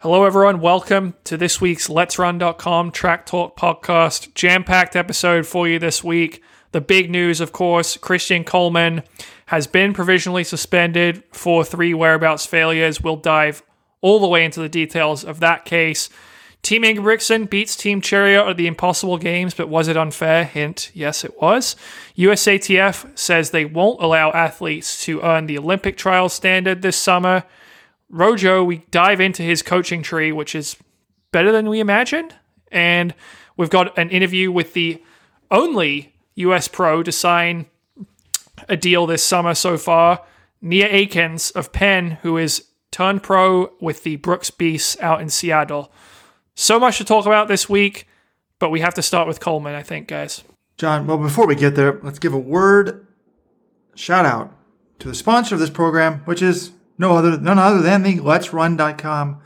Hello, everyone. Welcome to this week's Let's Run.com Track Talk podcast. Jam packed episode for you this week. The big news, of course, Christian Coleman has been provisionally suspended for three whereabouts failures. We'll dive all the way into the details of that case. Team Ingebrigtsen beats Team Cheruiyot at the Impossible Games, but was it unfair? Hint, yes, it was. USATF says they won't allow athletes to earn the Olympic trial standard this summer. Rojo, we dive into his coaching tree, which is better than we imagined. And we've got an interview with the only US pro to sign a deal this summer so far, Nia Akins of Penn, who is turned pro with the Brooks Beasts out in Seattle. So much to talk about this week, but we have to start with Coleman, I think, guys. John, well, before we get there, let's give a word shout out to the sponsor of this program, which is no other, none other than the Let'sRun.com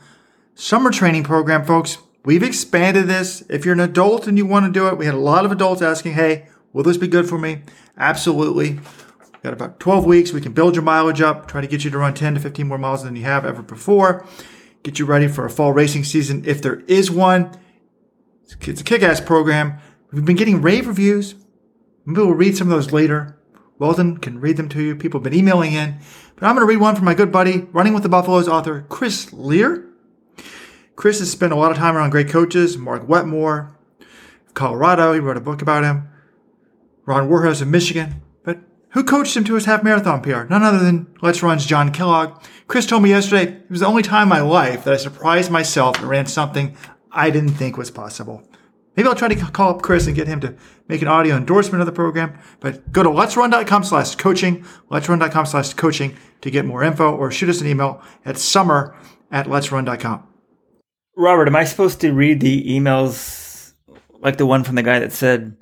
summer training program, folks. We've expanded this. If you're an adult and you want to do it, we had a lot of adults asking, hey, will this be good for me? Absolutely. We've got about 12 weeks. We can build your mileage up, try to get you to run 10 to 15 more miles than you have ever before, get you ready for a fall racing season if there is one. It's a kick ass program. We've been getting rave reviews. Maybe we'll read some of those later. Weldon can read them to you. People have been emailing in. But I'm going to read one from my good buddy, Running with the Buffaloes author, Chris Lear. Chris has spent a lot of time around great coaches, Mark Wetmore, Colorado. He wrote a book about him. Ron Warhurst of Michigan. But who coached him to his half marathon PR? None other than Let's Run's John Kellogg. Chris told me yesterday it was the only time in my life that I surprised myself and ran something I didn't think was possible. Maybe I'll try to call up Chris and get him to make an audio endorsement of the program. But go to let'srun.com slash coaching, let'srun.com slash coaching to get more info or shoot us an email at summer at let'srun.com. Robert, am I supposed to read the emails like the one from the guy that said,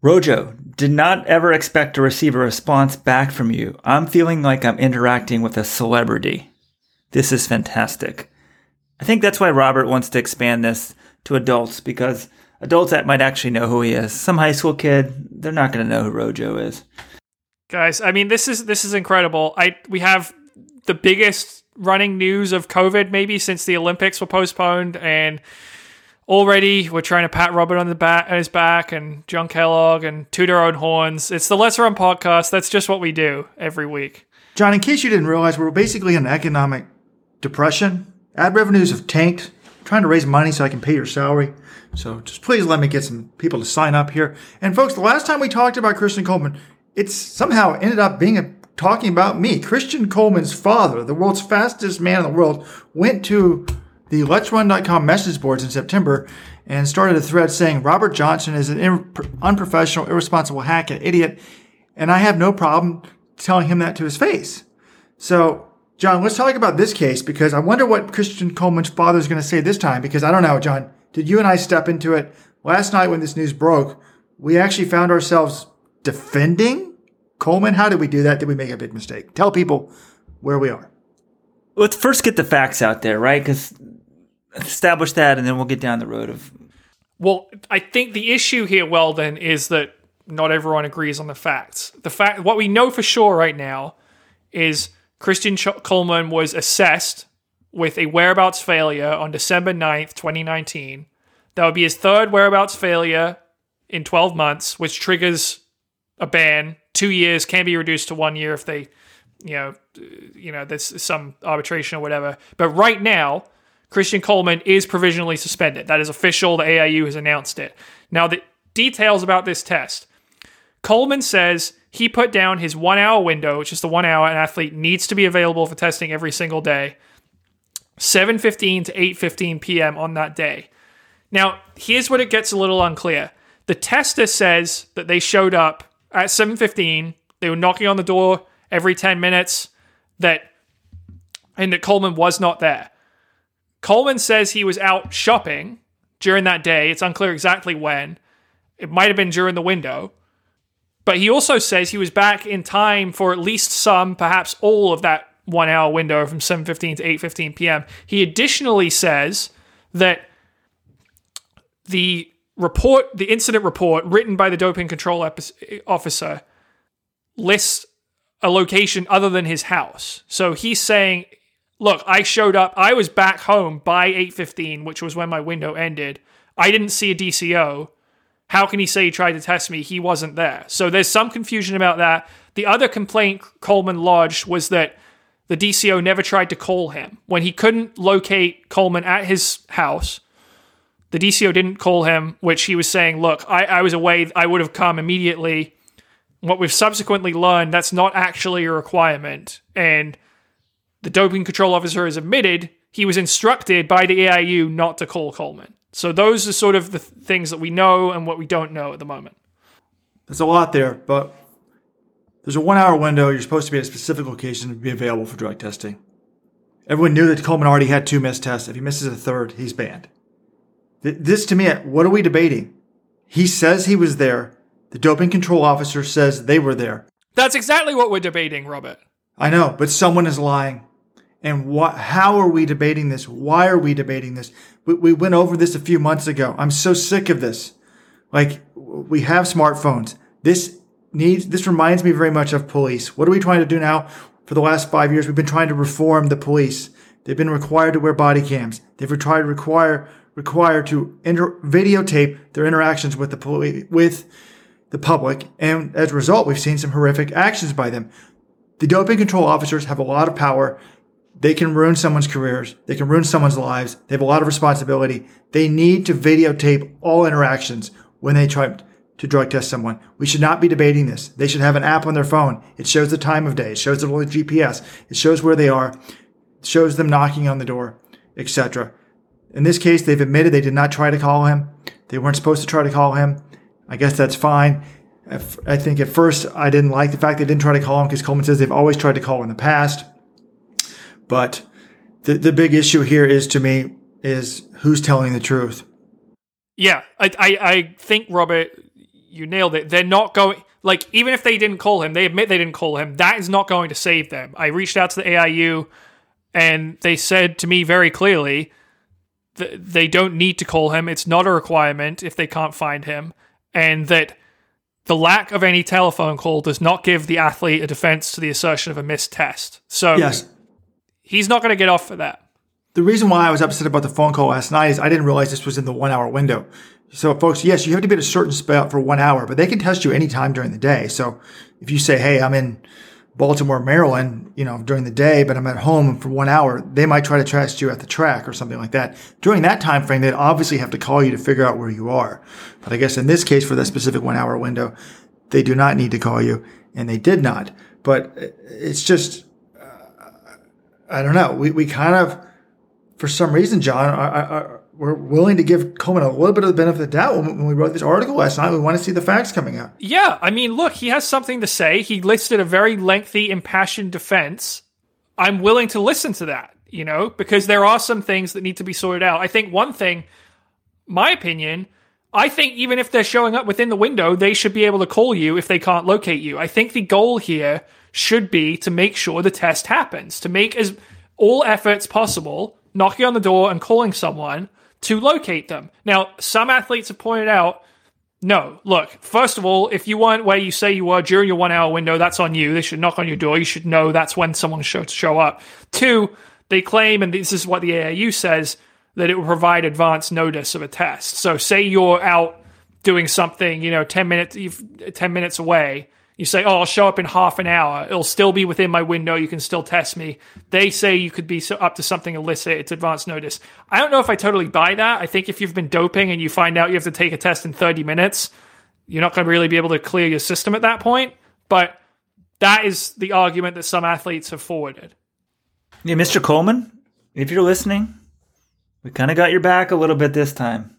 Rojo, did not ever expect to receive a response back from you. I'm feeling like I'm interacting with a celebrity. This is fantastic. I think that's why Robert wants to expand this to adults because adults that might actually know who he is. Some high school kid, they're not going to know who Rojo is. Guys, I mean this is this is incredible. I we have the biggest running news of COVID maybe since the Olympics were postponed and already we're trying to pat Robert on the back on his back and John Kellogg and toot our own horns. It's the Let's Run podcast. That's just what we do every week. John, in case you didn't realize, we're basically in an economic depression. Ad revenues have tanked. I'm trying to raise money so I can pay your salary. So just please let me get some people to sign up here. And folks, the last time we talked about Christian Coleman, it's somehow ended up being a, talking about me. Christian Coleman's father, the world's fastest man in the world, went to the Let'sRun.com message boards in September and started a thread saying Robert Johnson is an unprofessional, irresponsible hack and idiot. And I have no problem telling him that to his face. So, John, let's talk about this case because I wonder what Christian Coleman's father is going to say this time because I don't know, John. Did you and I step into it last night when this news broke? We actually found ourselves defending Coleman. How did we do that? Did we make a big mistake? Tell people where we are. Let's first get the facts out there, right? Because establish that, and then we'll get down the road of. Well, I think the issue here, Weldon, is that not everyone agrees on the facts. The fact, what we know for sure right now, is Christian Coleman was assessed with a whereabouts failure on December 9th, 2019. That would be his third whereabouts failure in 12 months, which triggers a ban. Two years can be reduced to one year if they, you know, you know, there's some arbitration or whatever. But right now, Christian Coleman is provisionally suspended. That is official. The AIU has announced it. Now, the details about this test. Coleman says he put down his one hour window, which is the one hour an athlete needs to be available for testing every single day, 7:15 to 8:15 p.m. on that day. Now, here's what it gets a little unclear. The tester says that they showed up at 7:15. They were knocking on the door every 10 minutes that and that Coleman was not there. Coleman says he was out shopping during that day. It's unclear exactly when. It might have been during the window. But he also says he was back in time for at least some, perhaps all of that one hour window from 7.15 to 8.15 p.m. He additionally says that the report, the incident report written by the doping control officer lists a location other than his house. So he's saying look, I showed up. I was back home by 8:15, which was when my window ended. I didn't see a DCO. How can he say he tried to test me? He wasn't there. So there's some confusion about that. The other complaint Coleman lodged was that the DCO never tried to call him. When he couldn't locate Coleman at his house, the DCO didn't call him, which he was saying, Look, I, I was away. I would have come immediately. What we've subsequently learned, that's not actually a requirement. And the doping control officer has admitted he was instructed by the AIU not to call Coleman. So those are sort of the th- things that we know and what we don't know at the moment. There's a lot there, but there's a one hour window. You're supposed to be at a specific location to be available for drug testing. Everyone knew that Coleman already had two missed tests. If he misses a third, he's banned. This to me, what are we debating? He says he was there. The doping control officer says they were there. That's exactly what we're debating, Robert. I know, but someone is lying. And what? How are we debating this? Why are we debating this? We, we went over this a few months ago. I'm so sick of this. Like we have smartphones. This needs. This reminds me very much of police. What are we trying to do now? For the last five years, we've been trying to reform the police. They've been required to wear body cams. They've tried to require required to inter- videotape their interactions with the with the public, and as a result, we've seen some horrific actions by them. The doping control officers have a lot of power they can ruin someone's careers. They can ruin someone's lives. They have a lot of responsibility. They need to videotape all interactions when they try to drug test someone. We should not be debating this. They should have an app on their phone. It shows the time of day. It shows the GPS. It shows where they are. It shows them knocking on the door, etc. In this case, they've admitted they did not try to call him. They weren't supposed to try to call him. I guess that's fine. I think at first I didn't like the fact they didn't try to call him because Coleman says they've always tried to call in the past. But the, the big issue here is to me is who's telling the truth. Yeah, I, I, I think Robert, you nailed it. They're not going like even if they didn't call him, they admit they didn't call him. That is not going to save them. I reached out to the AIU, and they said to me very clearly that they don't need to call him. It's not a requirement if they can't find him, and that the lack of any telephone call does not give the athlete a defense to the assertion of a missed test. So yes. He's not going to get off for that. The reason why I was upset about the phone call last night is I didn't realize this was in the one hour window. So, folks, yes, you have to be at a certain spot for one hour, but they can test you anytime during the day. So, if you say, "Hey, I'm in Baltimore, Maryland," you know, during the day, but I'm at home for one hour, they might try to test you at the track or something like that. During that time frame, they'd obviously have to call you to figure out where you are. But I guess in this case, for that specific one hour window, they do not need to call you, and they did not. But it's just uh, I don't know. We, we kind of, for some reason, John, we're willing to give Coleman a little bit of the benefit of the doubt when, we wrote this article last night. We want to see the facts coming out. Yeah. I mean, look, he has something to say. He listed a very lengthy, impassioned defense. I'm willing to listen to that, you know, because there are some things that need to be sorted out. I think one thing, my opinion, I think even if they're showing up within the window, they should be able to call you if they can't locate you. I think the goal here should be to make sure the test happens, to make as all efforts possible, knocking on the door and calling someone to locate them. Now, some athletes have pointed out, no, look, first of all, if you weren't where you say you were during your one hour window, that's on you. They should knock on your door. You should know that's when someone should show up. Two, they claim, and this is what the AIU says, that it will provide advance notice of a test. So say you're out doing something, you know, 10 minutes, 10 minutes away you say, oh, I'll show up in half an hour. It'll still be within my window. You can still test me. They say you could be up to something illicit. It's advance notice. I don't know if I totally buy that. I think if you've been doping and you find out you have to take a test in 30 minutes, you're not going to really be able to clear your system at that point. But that is the argument that some athletes have forwarded. Yeah, Mr. Coleman, if you're listening, we kind of got your back a little bit this time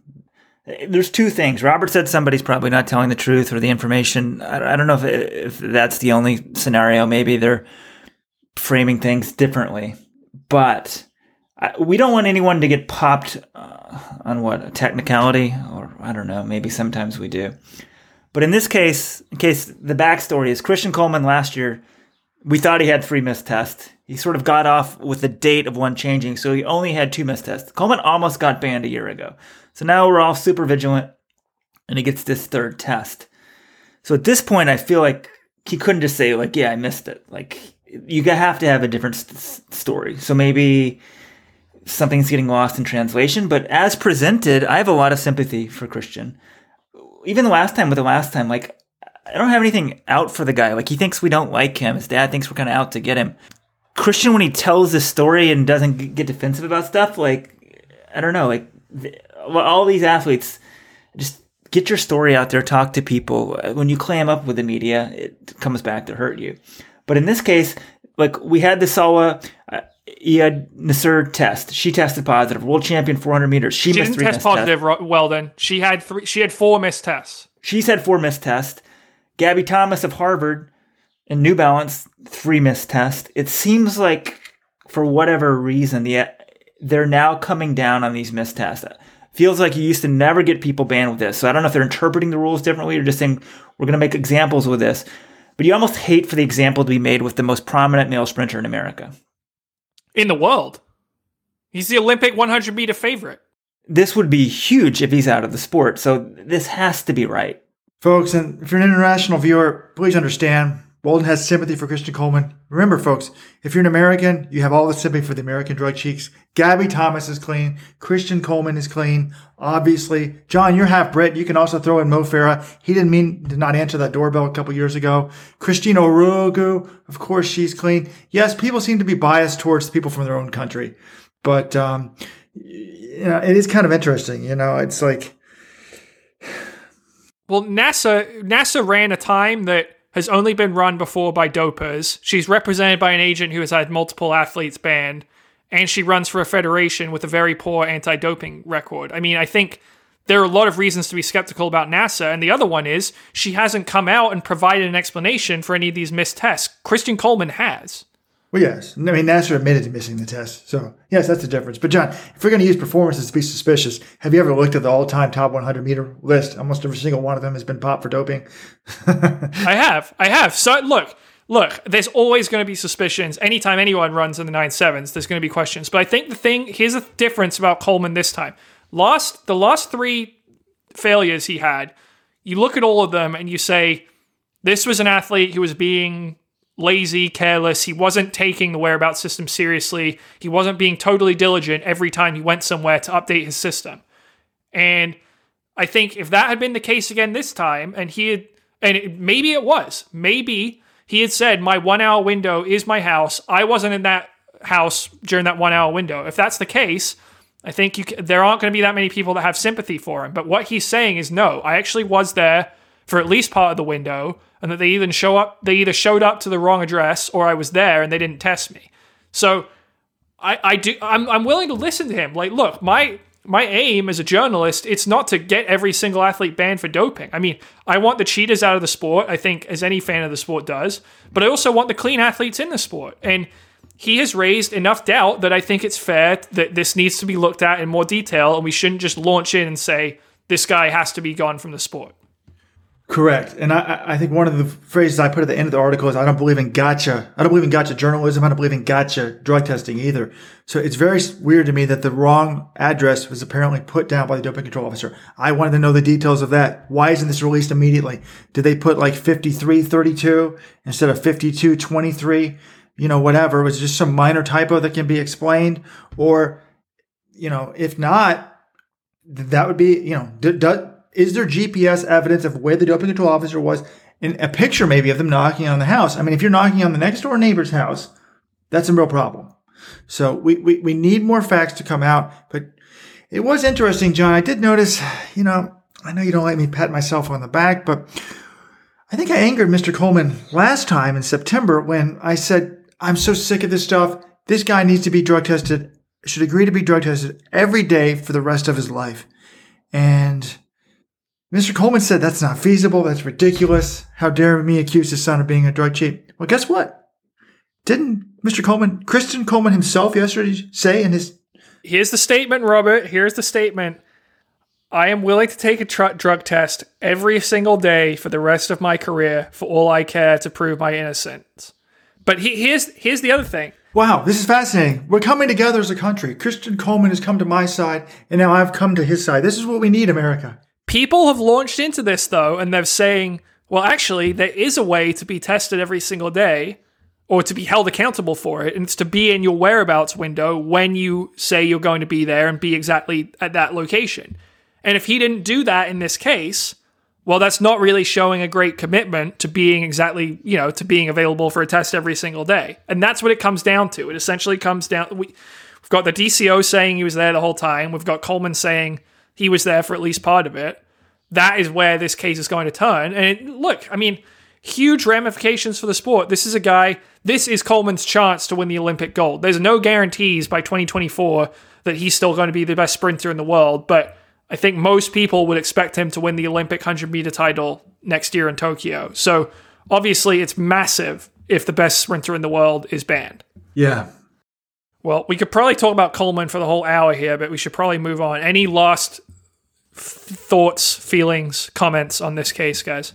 there's two things. Robert said somebody's probably not telling the truth or the information. I, I don't know if, if that's the only scenario. Maybe they're framing things differently, but I, we don't want anyone to get popped uh, on what a technicality, or I don't know. Maybe sometimes we do, but in this case, in case the backstory is Christian Coleman last year, we thought he had three missed tests. He sort of got off with the date of one changing, so he only had two missed tests. Coleman almost got banned a year ago. So now we're all super vigilant and he gets this third test. So at this point, I feel like he couldn't just say, like, yeah, I missed it. Like, you have to have a different st- story. So maybe something's getting lost in translation. But as presented, I have a lot of sympathy for Christian. Even the last time with the last time, like I don't have anything out for the guy. Like he thinks we don't like him. His dad thinks we're kind of out to get him. Christian, when he tells this story and doesn't get defensive about stuff, like I don't know, like all these athletes, just get your story out there. Talk to people. When you clam up with the media, it comes back to hurt you. But in this case, like we had the Salwa uh, Naser test. She tested positive. World champion 400 meters. She, She missed didn't test positive. tests. Well, then she had three. She had four missed tests. She's had four missed tests. Gabby Thomas of Harvard and New Balance three missed test, It seems like for whatever reason, the they're now coming down on these missed tests. Feels like you used to never get people banned with this. So I don't know if they're interpreting the rules differently or just saying we're going to make examples with this. But you almost hate for the example to be made with the most prominent male sprinter in America. in the world. He's the Olympic 100 meter favorite. This would be huge if he's out of the sport. So this has to be right. Folks, and if you're an international viewer, please understand Weldon has sympathy for Christian Coleman. Remember, folks, if you're an American, you have all the sympathy for the American drug cheeks. Gabby Thomas is clean. Christian Coleman is clean. Obviously, John, you're half Brit. You can also throw in Mo Farah. He didn't mean did not answer that doorbell a couple years ago. Christina Ohuruogu, of course, she's clean. Yes, people seem to be biased towards people from their own country, but um, you know, it is kind of interesting. You know, it's like Well, Naser Naser ran a time that has only been run before by dopers. She's represented by an agent who has had multiple athletes banned, and she runs for a federation with a very poor anti-doping record. I mean, I think there are a lot of reasons to be skeptical about Naser, and the other one is she hasn't come out and provided an explanation for any of these missed tests. Christian Coleman has. Well, yes. I mean, Naser admitted to missing the test. So, yes, that's the difference. But, John, if we're going to use performances to be suspicious, have you ever looked at the all time top 100 meter list? Almost every single one of them has been popped for doping. I have. I have. So look, look, there's always going to be suspicions. Anytime anyone runs in the nine sevens, there's going to be questions. But I think the thing here's the difference about Coleman this time. Lost the last three failures he had, you look at all of them and you say, this was an athlete who was being lazy, careless. He wasn't taking the whereabouts system seriously. He wasn't being totally diligent every time he went somewhere to update his system. And I think if that had been the case again this time, and he had, and it, maybe it was, maybe he had said, My one hour window is my house. I wasn't in that house during that one hour window. If that's the case, I think you, there aren't going to be that many people that have sympathy for him. But what he's saying is, no, I actually was there for at least part of the window, and that they even show up, they either showed up to the wrong address or I was there and they didn't test me. So I, I do I'm, I'm willing to listen to him. Like, look, my my aim as a journalist, it's not to get every single athlete banned for doping. I mean, I want the cheaters out of the sport, I think, as any fan of the sport does, but I also want the clean athletes in the sport. And he has raised enough doubt that I think it's fair that this needs to be looked at in more detail, and we shouldn't just launch in and say this guy has to be gone from the sport. Correct. And I, I think one of the phrases I put at the end of the article is I don't believe in gotcha. I don't believe in gotcha journalism. I don't believe in gotcha drug testing either. So it's very weird to me that the wrong address was apparently put down by the doping control officer. I wanted to know the details of that. Why isn't this released immediately? Did they put like 5332 instead of 5223? You know, whatever. Was it just some minor typo that can be explained? Or, you know, if not, that would be, you know, d- d- is there GPS evidence of where the doping control officer was? And a picture maybe of them knocking on the house. I mean, if you're knocking on the next door neighbor's house, that's a real problem. So we, we, we need more facts to come out. But it was interesting, John. I did notice, you know, I know you don't let me pat myself on the back, but I think I angered Mr. Coleman last time in September when I said, I'm so sick of this stuff. This guy needs to be drug tested, should agree to be drug tested every day for the rest of his life. And Mr. Coleman said that's not feasible. That's ridiculous. How dare me accuse his son of being a drug cheat? Well, guess what? Didn't Mr. Coleman, Christian Coleman himself yesterday say in his Here's the statement, Robert. Here's the statement. I am willing to take a tr- drug test every single day for the rest of my career for all I care to prove my innocence. But he, here's here's the other thing. Wow, this is fascinating. We're coming together as a country. Christian Coleman has come to my side, and now I've come to his side. This is what we need, America. People have launched into this though, and they're saying, well, actually, there is a way to be tested every single day, or to be held accountable for it, and it's to be in your whereabouts window when you say you're going to be there and be exactly at that location. And if he didn't do that in this case, well, that's not really showing a great commitment to being exactly, you know, to being available for a test every single day. And that's what it comes down to. It essentially comes down. We, we've got the DCO saying he was there the whole time. We've got Coleman saying he was there for at least part of it. That is where this case is going to turn. And it, look, I mean, huge ramifications for the sport. This is a guy, this is Coleman's chance to win the Olympic gold. There's no guarantees by 2024 that he's still going to be the best sprinter in the world, but I think most people would expect him to win the Olympic 100 meter title next year in Tokyo. So obviously, it's massive if the best sprinter in the world is banned. Yeah. Well, we could probably talk about Coleman for the whole hour here, but we should probably move on. Any last thoughts, feelings, comments on this case, guys?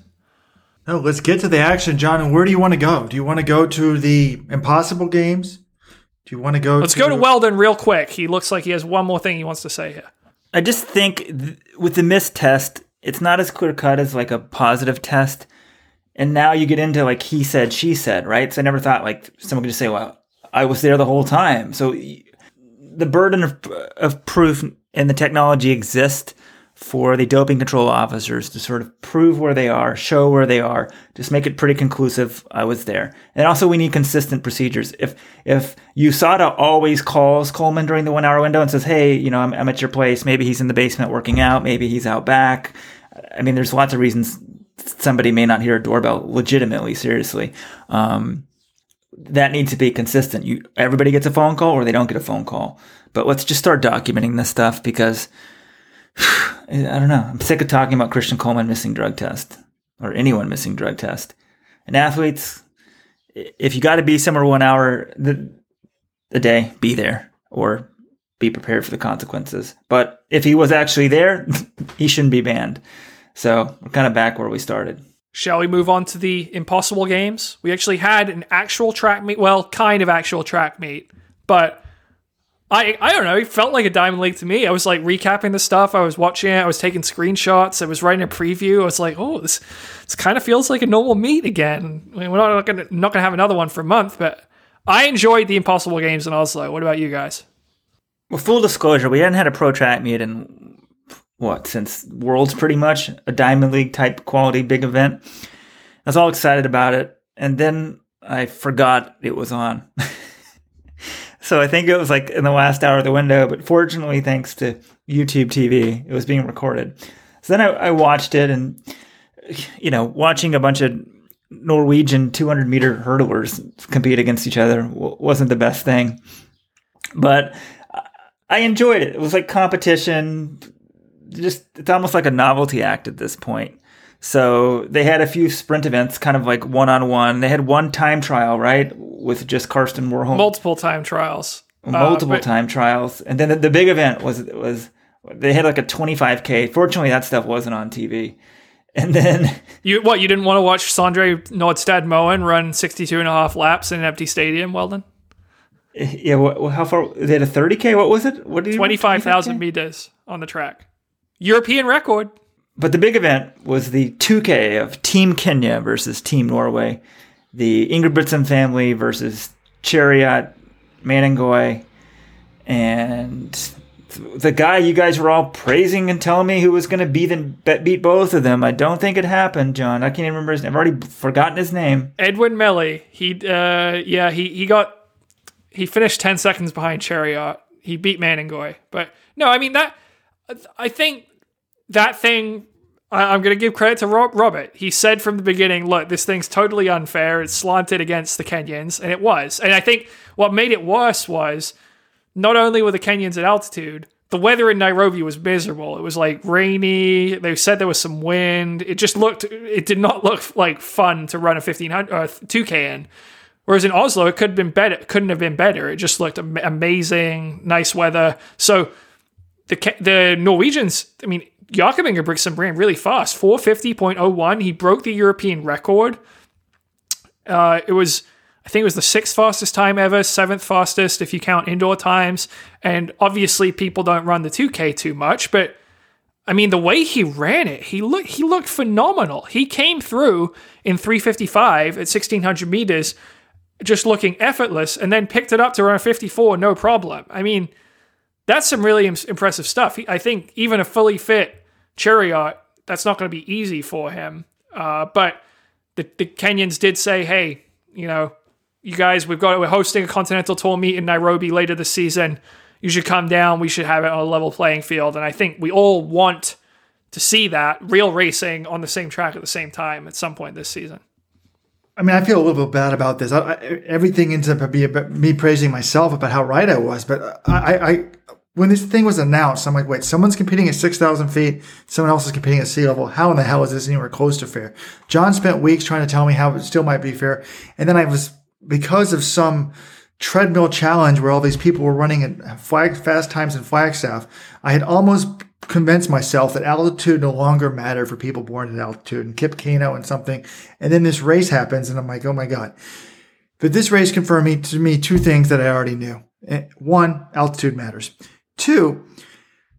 No, let's get to the action, John. And where do you want to go? Do you want to go to the Impossible Games? Do you want to go? Let's to go to Weldon real quick. He looks like he has one more thing he wants to say here. I just think th- with the missed test, it's not as clear cut as like a positive test. And now you get into like he said, she said, right? So I never thought like someone could just say, well, I was there the whole time. So the burden of, of proof and the technology exists for the doping control officers to sort of prove where they are, show where they are, just make it pretty conclusive. I was there. And also we need consistent procedures. If if USADA always calls Coleman during the one hour window and says, Hey, you know, I'm, I'm at your place, maybe he's in the basement working out, maybe he's out back. I mean, there's lots of reasons somebody may not hear a doorbell legitimately, seriously. Um, that needs to be consistent. You everybody gets a phone call or they don't get a phone call. But let's just start documenting this stuff because I don't know. I'm sick of talking about Christian Coleman missing drug test or anyone missing drug test. And athletes, if you got to be somewhere one hour the, day, be there or be prepared for the consequences. But if he was actually there, he shouldn't be banned. So we're kind of back where we started. Shall we move on to the impossible games? We actually had an actual track meet, well, kind of actual track meet, but I I don't know. It felt like a Diamond League to me. I was like recapping the stuff. I was watching it. I was taking screenshots. I was writing a preview. I was like, oh, this this kind of feels like a normal meet again. I mean, we're not gonna not gonna have another one for a month, but I enjoyed the Impossible Games in Oslo. What about you guys? Well, full disclosure, we hadn't had a pro track meet in what since Worlds, pretty much a Diamond League type quality big event. I was all excited about it, and then I forgot it was on. So I think it was like in the last hour of the window, but fortunately, thanks to YouTube TV, it was being recorded. So then I, I watched it, and you know, watching a bunch of Norwegian 200 meter hurdlers compete against each other wasn't the best thing, but I enjoyed it. It was like competition. Just it's almost like a novelty act at this point. So they had a few sprint events, kind of like one on one. They had one time trial, right, with just Karsten Warholm. Multiple time trials. Multiple uh, but- time trials, and then the, the big event was was they had like a 25k. Fortunately, that stuff wasn't on TV. And then you what you didn't want to watch Sondre Nordstad Moen run 62 and a half laps in an empty stadium, Weldon? Yeah, what, how far? They had a 30k. What was it? What did 25,000 meters on the track. European record. But the big event was the 2K of Team Kenya versus Team Norway, the Ingebrigtsen family versus Cheruiyot, Manangoi, and the guy you guys were all praising and telling me who was going to beat beat both of them. I don't think it happened, John. I can't even remember his name. I've already forgotten his name. Edwin Melly. He, uh, yeah, he he got he finished ten seconds behind Cheruiyot. He beat Manangoi, but no, I mean that. I think that thing, I, am going to give credit to Rob, Robert. He said from the beginning, look, this thing's totally unfair. It's slanted against the Kenyans, and it was. And I think what made it worse was not only were the Kenyans at altitude, the weather in Nairobi was miserable. It was like rainy. They said there was some wind. It just looked, it did not look like fun to run a 1500 uh, or 2K in. Whereas in Oslo, it could have been better. Couldn't have been better. It just looked amazing, nice weather. So the the Norwegians, I mean, Jakob Ingebrigtsen ran really fast, 450.01. He broke the European record. Uh, it was, I think it was the sixth fastest time ever, seventh fastest if you count indoor times. And obviously, people don't run the 2K too much, but I mean, the way he ran it, he looked he looked phenomenal. He came through in 355 at 1600 meters just looking effortless, and then picked it up to around 54, no problem. I mean, that's some really impressive stuff. I think even a fully fit Cheruiyot, that's not going to be easy for him. Uh, but the, the Kenyans did say, hey, you know, you guys, we've got we're hosting a continental tour meet in Nairobi later this season. You should come down. We should have it on a level playing field. And I think we all want to see that real racing on the same track at the same time at some point this season. I mean, I feel a little bit bad about this. I, I, everything ends up being me praising myself about how right I was. But I, I, when this thing was announced, I'm like, wait, someone's competing at 6,000 feet. Someone else is competing at sea level. How in the hell is this anywhere close to fair? John spent weeks trying to tell me how it still might be fair. And then I was, because of some treadmill challenge where all these people were running at flag, fast times in Flagstaff, I had almost convinced myself that altitude no longer mattered for people born at altitude and Kip Kano and something. And then this race happens and I'm like, oh my God. But this race confirmed me, to me two things that I already knew. Eh, one, altitude matters. Two,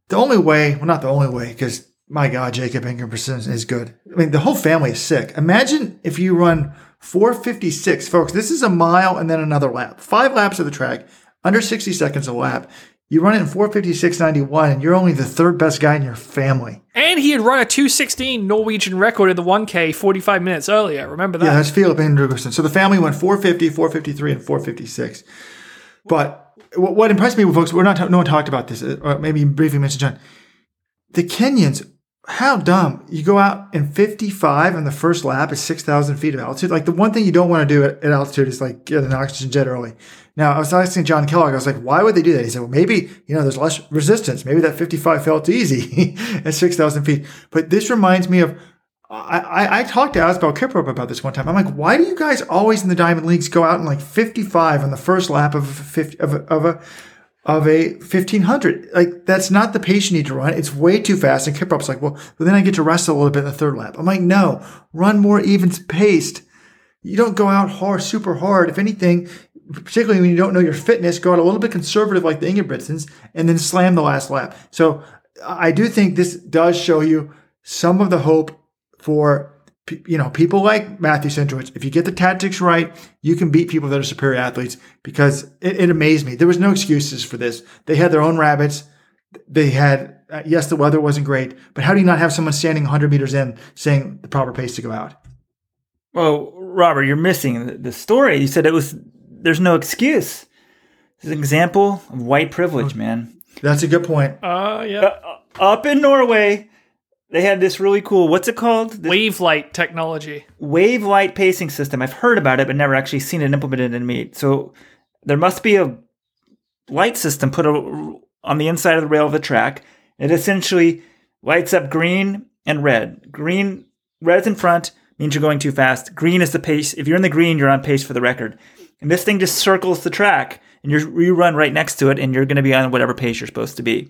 the only way, well, not the only way, because my God, Jakob Ingebrigtsen is good. I mean, the whole family is sick. Imagine if you run 456, folks. This is a mile and then another lap. Five laps of the track, under 60 seconds a lap. You run it in 456.91, and you're only the third best guy in your family. And he had run a 216 Norwegian record in the 1K 45 minutes earlier. Remember that? Yeah, that's Filip Ingebrigtsen. So the family went 450, 453, and 456. But what impressed me, folks, we're not no one talked about this, uh, or maybe briefly mentioned John. The Kenyans, how dumb! You go out in 55 on the first lap at 6,000 feet of altitude. Like the one thing you don't want to do at, at altitude is like get an oxygen jet early. Now, I was asking John Kellogg, I was like, why would they do that? He said, well, maybe, you know, there's less resistance. Maybe that 55 felt easy at 6,000 feet. But this reminds me of, I, I, talked to Asbel Kiprop about this one time. I'm like, why do you guys always in the Diamond Leagues go out in like 55 on the first lap of a, 50, of a, of a, of a 1500? Like, that's not the pace you need to run. It's way too fast. And Kiprop's like, well, then I get to rest a little bit in the third lap. I'm like, no, run more even paced. You don't go out hard, super hard. If anything, particularly when you don't know your fitness, go out a little bit conservative like the Ingebrigtsens and then slam the last lap. So I do think this does show you some of the hope for you know people like Matthew Centrowitz. If you get the tactics right, you can beat people that are superior athletes. Because it, it amazed me. There was no excuses for this. They had their own rabbits. They had uh, yes, the weather wasn't great, but how do you not have someone standing 100 meters in saying the proper pace to go out? Well, Robert, you're missing the story. You said it was there's no excuse. It's an example of white privilege, man. That's a good point. Uh, yeah. Uh, up in Norway, they had this really cool, what's it called? This Wave light technology. wave light pacing system. I've heard about it, but never actually seen it implemented in meet. So there must be a light system put on the inside of the rail of the track. It essentially lights up green and red. Green, red's in front means you're going too fast. Green is the pace. If you're in the green, you're on pace for the record. And this thing just circles the track, and you're, you run right next to it, and you're going to be on whatever pace you're supposed to be.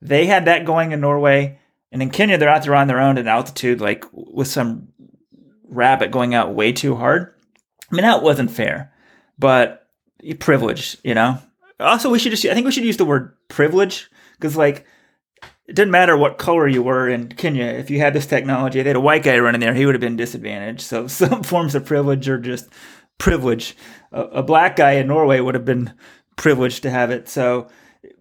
They had that going in Norway, and in Kenya, they're out there on their own at altitude, like with some rabbit going out way too hard. I mean, that wasn't fair, but privilege, you know. Also, we should just—I think we should use the word privilege because, like, it didn't matter what color you were in Kenya. If you had this technology, they had a white guy running there, he would have been disadvantaged. So some forms of privilege are just privilege. A, a, black guy in Norway would have been privileged to have it. So,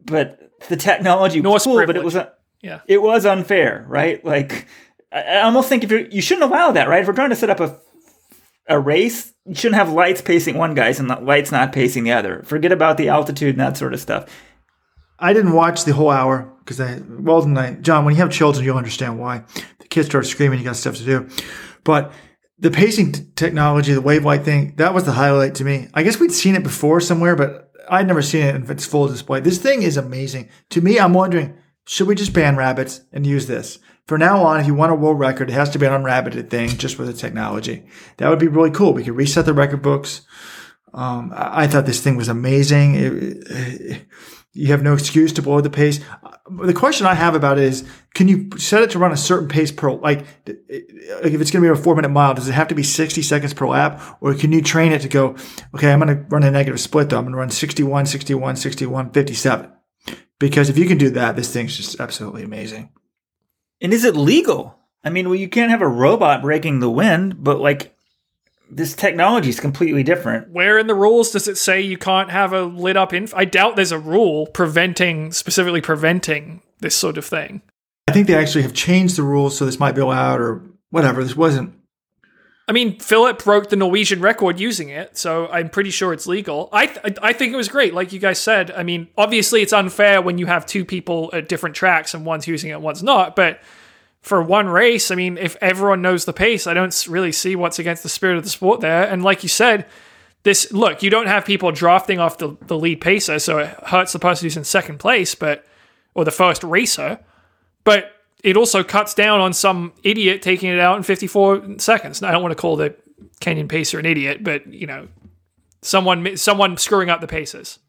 but the technology was cool, privilege. but it was Yeah. it was unfair, right? Like I, I almost think if you you shouldn't allow that, right? If we're trying to set up a a race, you shouldn't have lights pacing one guys and lights not pacing the other. Forget about the altitude and that sort of stuff. I didn't watch the whole hour because I, well, tonight, John, when you have children, you'll understand why. The kids start screaming, you got stuff to do. But the pacing t- technology, the wave light thing, that was the highlight to me. I guess we'd seen it before somewhere, but I'd never seen it in its full display. This thing is amazing. To me, I'm wondering, should we just ban rabbits and use this? For now on, if you want a world record, it has to be an unrabbited thing just with the technology. That would be really cool. We could reset the record books. Um, I, I thought this thing was amazing. It, it, you have no excuse to blow the pace. The question I have about it is, can you set it to run a certain pace per, like, if it's going to be a four minute mile, does it have to be 60 seconds per lap? Or can you train it to go, okay, I'm going to run a negative split though. I'm going to run 61, 61, 61, 57. Because if you can do that, this thing's just absolutely amazing. And is it legal? I mean, well, you can't have a robot breaking the wind, but like this technology is completely different. Where in the rules does it say you can't have a lit up inf? I doubt there's a rule preventing, specifically preventing this sort of thing. I think they actually have changed the rules so this might be allowed or whatever. This wasn't. I mean, Filip broke the Norwegian record using it, so I'm pretty sure it's legal. I th- I think it was great, like you guys said. I mean, obviously it's unfair when you have two people at different tracks and one's using it and one's not, but for one race, I mean, if everyone knows the pace, I don't really see what's against the spirit of the sport there. And like you said, this look, you don't have people drafting off the, the lead pacer, so it hurts the person who's in second place, but or the first racer, but it also cuts down on some idiot taking it out in 54 seconds. Now, I don't want to call the Kenyan pacer an idiot, but you know, someone someone screwing up the paces.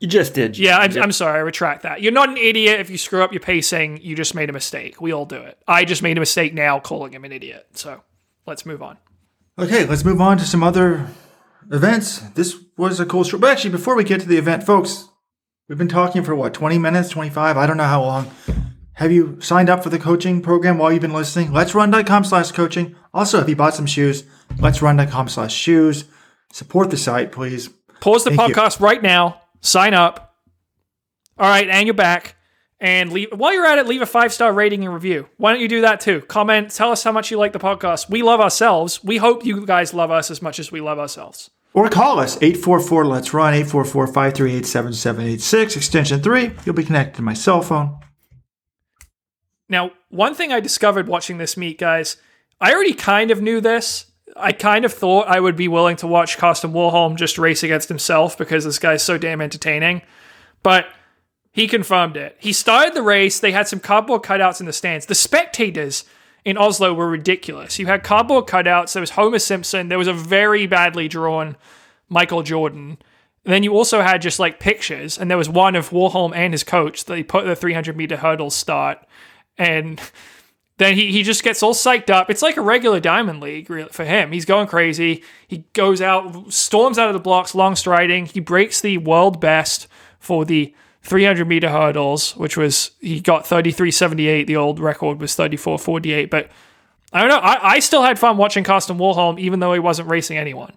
You just did. Yeah, I'm, I'm sorry. I retract that. You're not an idiot if you screw up your pacing. You just made a mistake. We all do it. I just made a mistake now calling him an idiot. So let's move on. Okay, let's move on to some other events. This was a cool story. But actually, before we get to the event, folks, we've been talking for what, 20 minutes, 25? I don't know how long. Have you signed up for the coaching program while you've been listening? Let's run.com slash coaching. Also, if you bought some shoes, let's run.com slash shoes. Support the site, please. Pause the Thank you. podcast right now. Sign up. All right, and you're back. And leave while you're at it, leave a five star rating and review. Why don't you do that too? Comment, tell us how much you like the podcast. We love ourselves. We hope you guys love us as much as we love ourselves. Or call us 844 Let's Run, 844 538 7786, extension 3. You'll be connected to my cell phone. Now, one thing I discovered watching this meet, guys, I already kind of knew this. I kind of thought I would be willing to watch Karsten Warholm just race against himself because this guy's so damn entertaining. But he confirmed it. He started the race. They had some cardboard cutouts in the stands. The spectators in Oslo were ridiculous. You had cardboard cutouts. There was Homer Simpson. There was a very badly drawn Michael Jordan. And then you also had just like pictures, and there was one of Warholm and his coach. That they put the 300 meter hurdles start, and then he, he just gets all psyched up. It's like a regular Diamond League really, for him. He's going crazy. He goes out, storms out of the blocks, long striding. He breaks the world best for the 300 meter hurdles, which was, he got 33.78. The old record was 34.48. But I don't know. I, I still had fun watching Karsten Warholm, even though he wasn't racing anyone.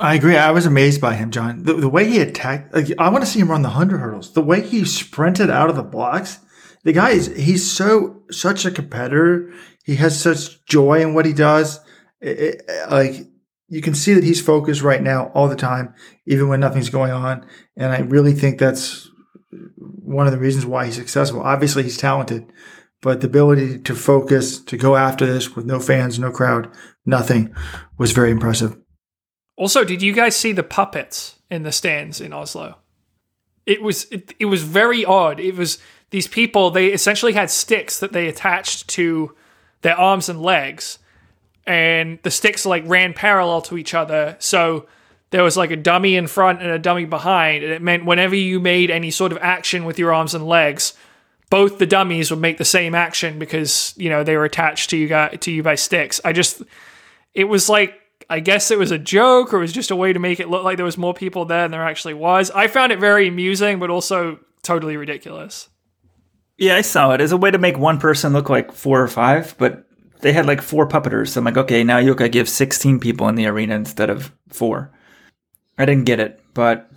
I agree. I was amazed by him, John. The, the way he attacked, like, I want to see him run the 100 hurdles. The way he sprinted out of the blocks, the guy is, he's so, such a competitor. He has such joy in what he does. It, it, like, you can see that he's focused right now all the time, even when nothing's going on. And I really think that's one of the reasons why he's successful. Obviously, he's talented, but the ability to focus, to go after this with no fans, no crowd, nothing was very impressive. Also, did you guys see the puppets in the stands in Oslo? It was it, it was very odd. It was these people. They essentially had sticks that they attached to their arms and legs, and the sticks like ran parallel to each other. So there was like a dummy in front and a dummy behind, and it meant whenever you made any sort of action with your arms and legs, both the dummies would make the same action because you know they were attached to you guys, to you by sticks. I just it was like I guess it was a joke or it was just a way to make it look like there was more people there than there actually was. I found it very amusing, but also totally ridiculous. Yeah, I saw it as a way to make one person look like four or five, but they had like four puppeters. So I'm like, okay, now you gotta give 16 people in the arena instead of four. I didn't get it, but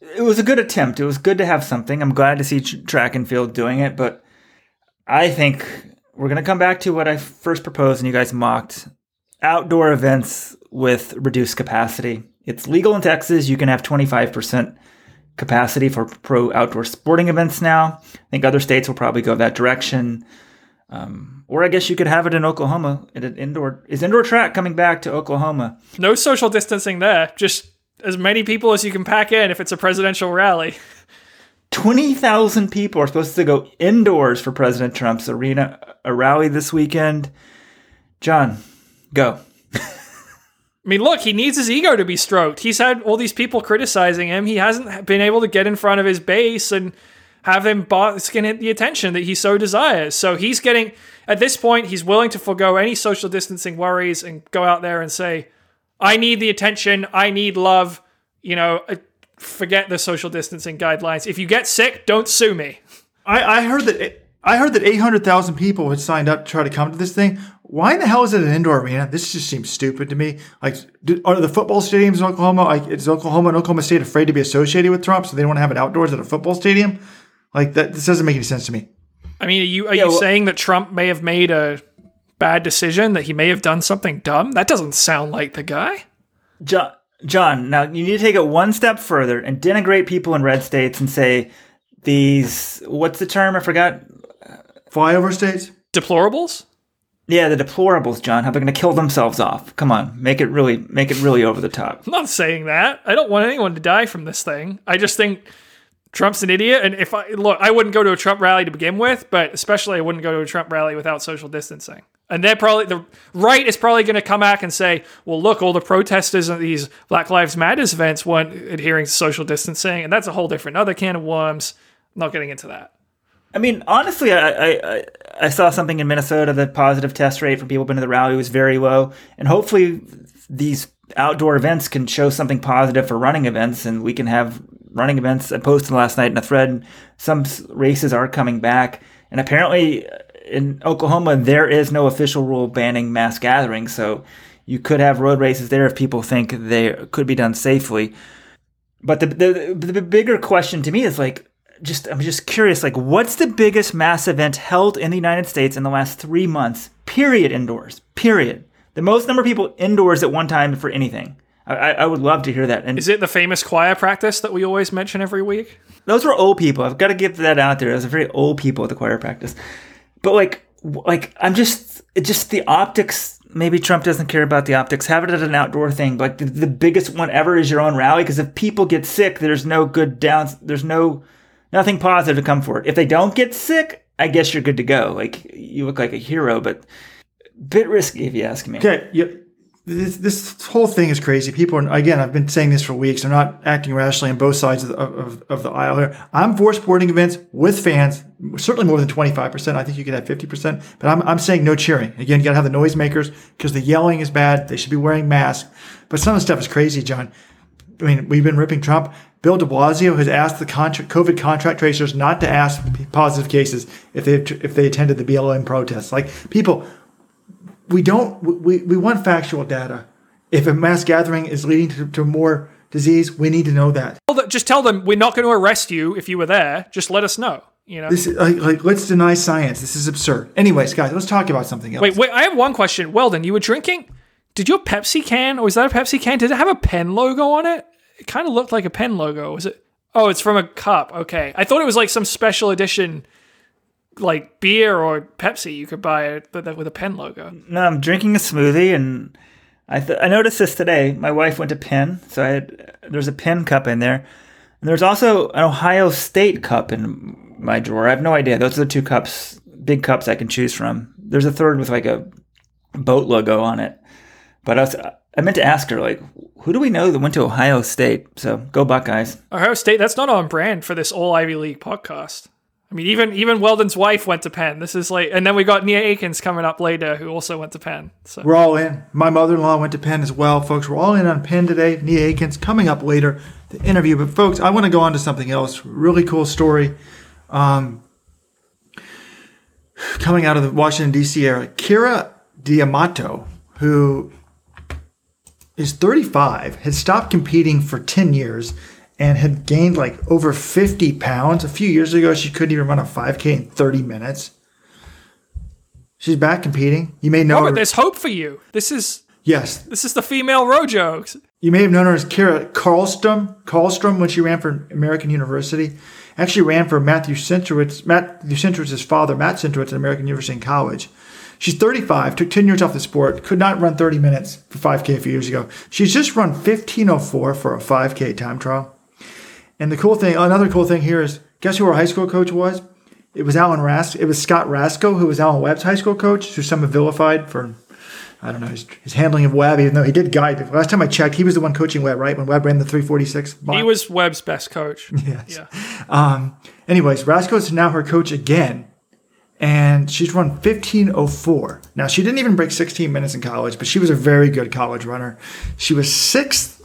it was a good attempt. It was good to have something. I'm glad to see track and field doing it, but I think we're gonna come back to what I first proposed and you guys mocked outdoor events with reduced capacity. It's legal in Texas. You can have 25% capacity for pro outdoor sporting events now. I think other states will probably go that direction. Um, or I guess you could have it in Oklahoma at an indoor. Is indoor track coming back to Oklahoma? No social distancing there. Just as many people as you can pack in if it's a presidential rally. 20,000 people are supposed to go indoors for President Trump's arena a rally this weekend. John, go. I mean, look, he needs his ego to be stroked. He's had all these people criticizing him. He hasn't been able to get in front of his base and have them get the attention that he so desires. So he's getting, at this point, he's willing to forego any social distancing worries and go out there and say, I need the attention. I need love. You know, uh, forget the social distancing guidelines. If you get sick, don't sue me. I, I heard that it, I heard that 800,000 people had signed up to try to come to this thing. Why in the hell is it an indoor arena? This just seems stupid to me. Like, do, are the football stadiums in Oklahoma, like, is Oklahoma and Oklahoma State afraid to be associated with Trump, so they don't want to have it outdoors at a football stadium? Like, that this doesn't make any sense to me. I mean, are you are you well- saying that Trump may have made a bad decision, that he may have done something dumb? That doesn't sound like the guy. John, John, now you need to take it one step further and denigrate people in red states and say these. What's the term? I forgot. Flyover states? Deplorables? Yeah, the deplorables, John. How they're going to kill themselves off? Come on, make it really, make it really over the top. I'm not saying that. I don't want anyone to die from this thing. I just think Trump's an idiot. And if I look, I wouldn't go to a Trump rally to begin with, but especially I wouldn't go to a Trump rally without social distancing. And they're probably the right is probably going to come back and say, "Well, look, all the protesters at these Black Lives Matters events weren't adhering to social distancing," and that's a whole different other can of worms. I'm not getting into that. I mean, honestly, I, I I- saw something in Minnesota. The positive test rate for people been to the rally was very low, and hopefully, these outdoor events can show something positive for running events, and we can have running events. I posted last night in a thread. Some races are coming back, and apparently, uh, in Oklahoma, there is no official rule banning mass gatherings. So, you could have road races there if people think they could be done safely. But the, the the bigger question to me is like, just I'm just curious, like, what's the biggest mass event held in the United States in the last three months? Period. Indoors. Period. The most number of people indoors at one time for anything. I, I would love to hear that. And Is it the famous choir practice that we always mention every week? those were old people. I've got to get that out there. Those are very old people at the choir practice. But like, like I'm just, it just the optics. Maybe Trump doesn't care about the optics. Have it at an outdoor thing. But like the, the biggest one ever is your own rally. Because if people get sick, there's no good downs. There's no nothing positive to come for it. If they don't get sick, I guess you're good to go. Like you look like a hero, but bit risky if you ask me. Okay, yeah, this, this whole thing is crazy. People are, again, I've been saying this for weeks. They're not acting rationally on both sides of the, of, of the aisle here. I'm for sporting events with fans, certainly more than 25%. I think you could have 50%, but I'm, I'm saying no cheering. Again, you got to have the noisemakers because the yelling is bad. They should be wearing masks. But some of the stuff is crazy, John. I mean, we've been ripping Trump. Bill de Blasio has asked the COVID contract tracers not to ask positive cases if they if they attended the BLM protests. Like people, we don't we, we want factual data. If a mass gathering is leading to, to more disease, we need to know that. Just tell them we're not going to arrest you if you were there. Just let us know. You know. This is like, like let's deny science. This is absurd. Anyways, guys, let's talk about something else. Wait, wait. I have one question. Weldon, you were drinking. Did your Pepsi can, or is that a Pepsi can? Did it have a pen logo on it? It kind of looked like a pen logo. Was it? Oh, it's from a cup. Okay, I thought it was like some special edition, like beer or Pepsi you could buy it, with a pen logo. No, I'm drinking a smoothie, and I th- I noticed this today. My wife went to Penn, so I had there's a Penn cup in there, and there's also an Ohio State cup in my drawer. I have no idea. Those are the two cups, big cups I can choose from. There's a third with like a boat logo on it, but I was I meant to ask her like, who do we know that went to Ohio State? So go Buckeyes. Ohio State. That's not on brand for this all Ivy League podcast. I mean, even even Weldon's wife went to Penn. This is like, and then we got Nia Akins coming up later, who also went to Penn. So We're all in. My mother-in-law went to Penn as well, folks. We're all in on Penn today. Nia Akins coming up later, the interview. But folks, I want to go on to something else. Really cool story. Um, coming out of the Washington D.C. area, Keira D'Amato, who is 35, had stopped competing for 10 years and had gained like over 50 pounds. A few years ago, she couldn't even run a 5K in 30 minutes. She's back competing. You may know Robert, her. there's hope for you. This is Yes, this is the female Rojo. you may have known her as Keira Carlstrom. Carlstrom when she ran for American University, actually ran for Matthew Centrowitz. Matthew Centrowitz's father, Matt Centrowitz, at American University in college. She's 35, took 10 years off the sport, could not run 30 minutes for 5K a few years ago. She's just run 1504 for a 5K time trial. And the cool thing, another cool thing here is, guess who her high school coach was? It was Alan Rask. It was Scott Raczko, who was Alan Webb's high school coach, who some have vilified for, I don't know, his, his handling of Webb, even though he did guide. The last time I checked, he was the one coaching Webb, right? When Webb ran the 346. He was Webb's best coach. Yes. Yeah. Um, anyways, Raczko is now her coach again, and she's run 1504. Now, she didn't even break 16 minutes in college, but she was a very good college runner. She was sixth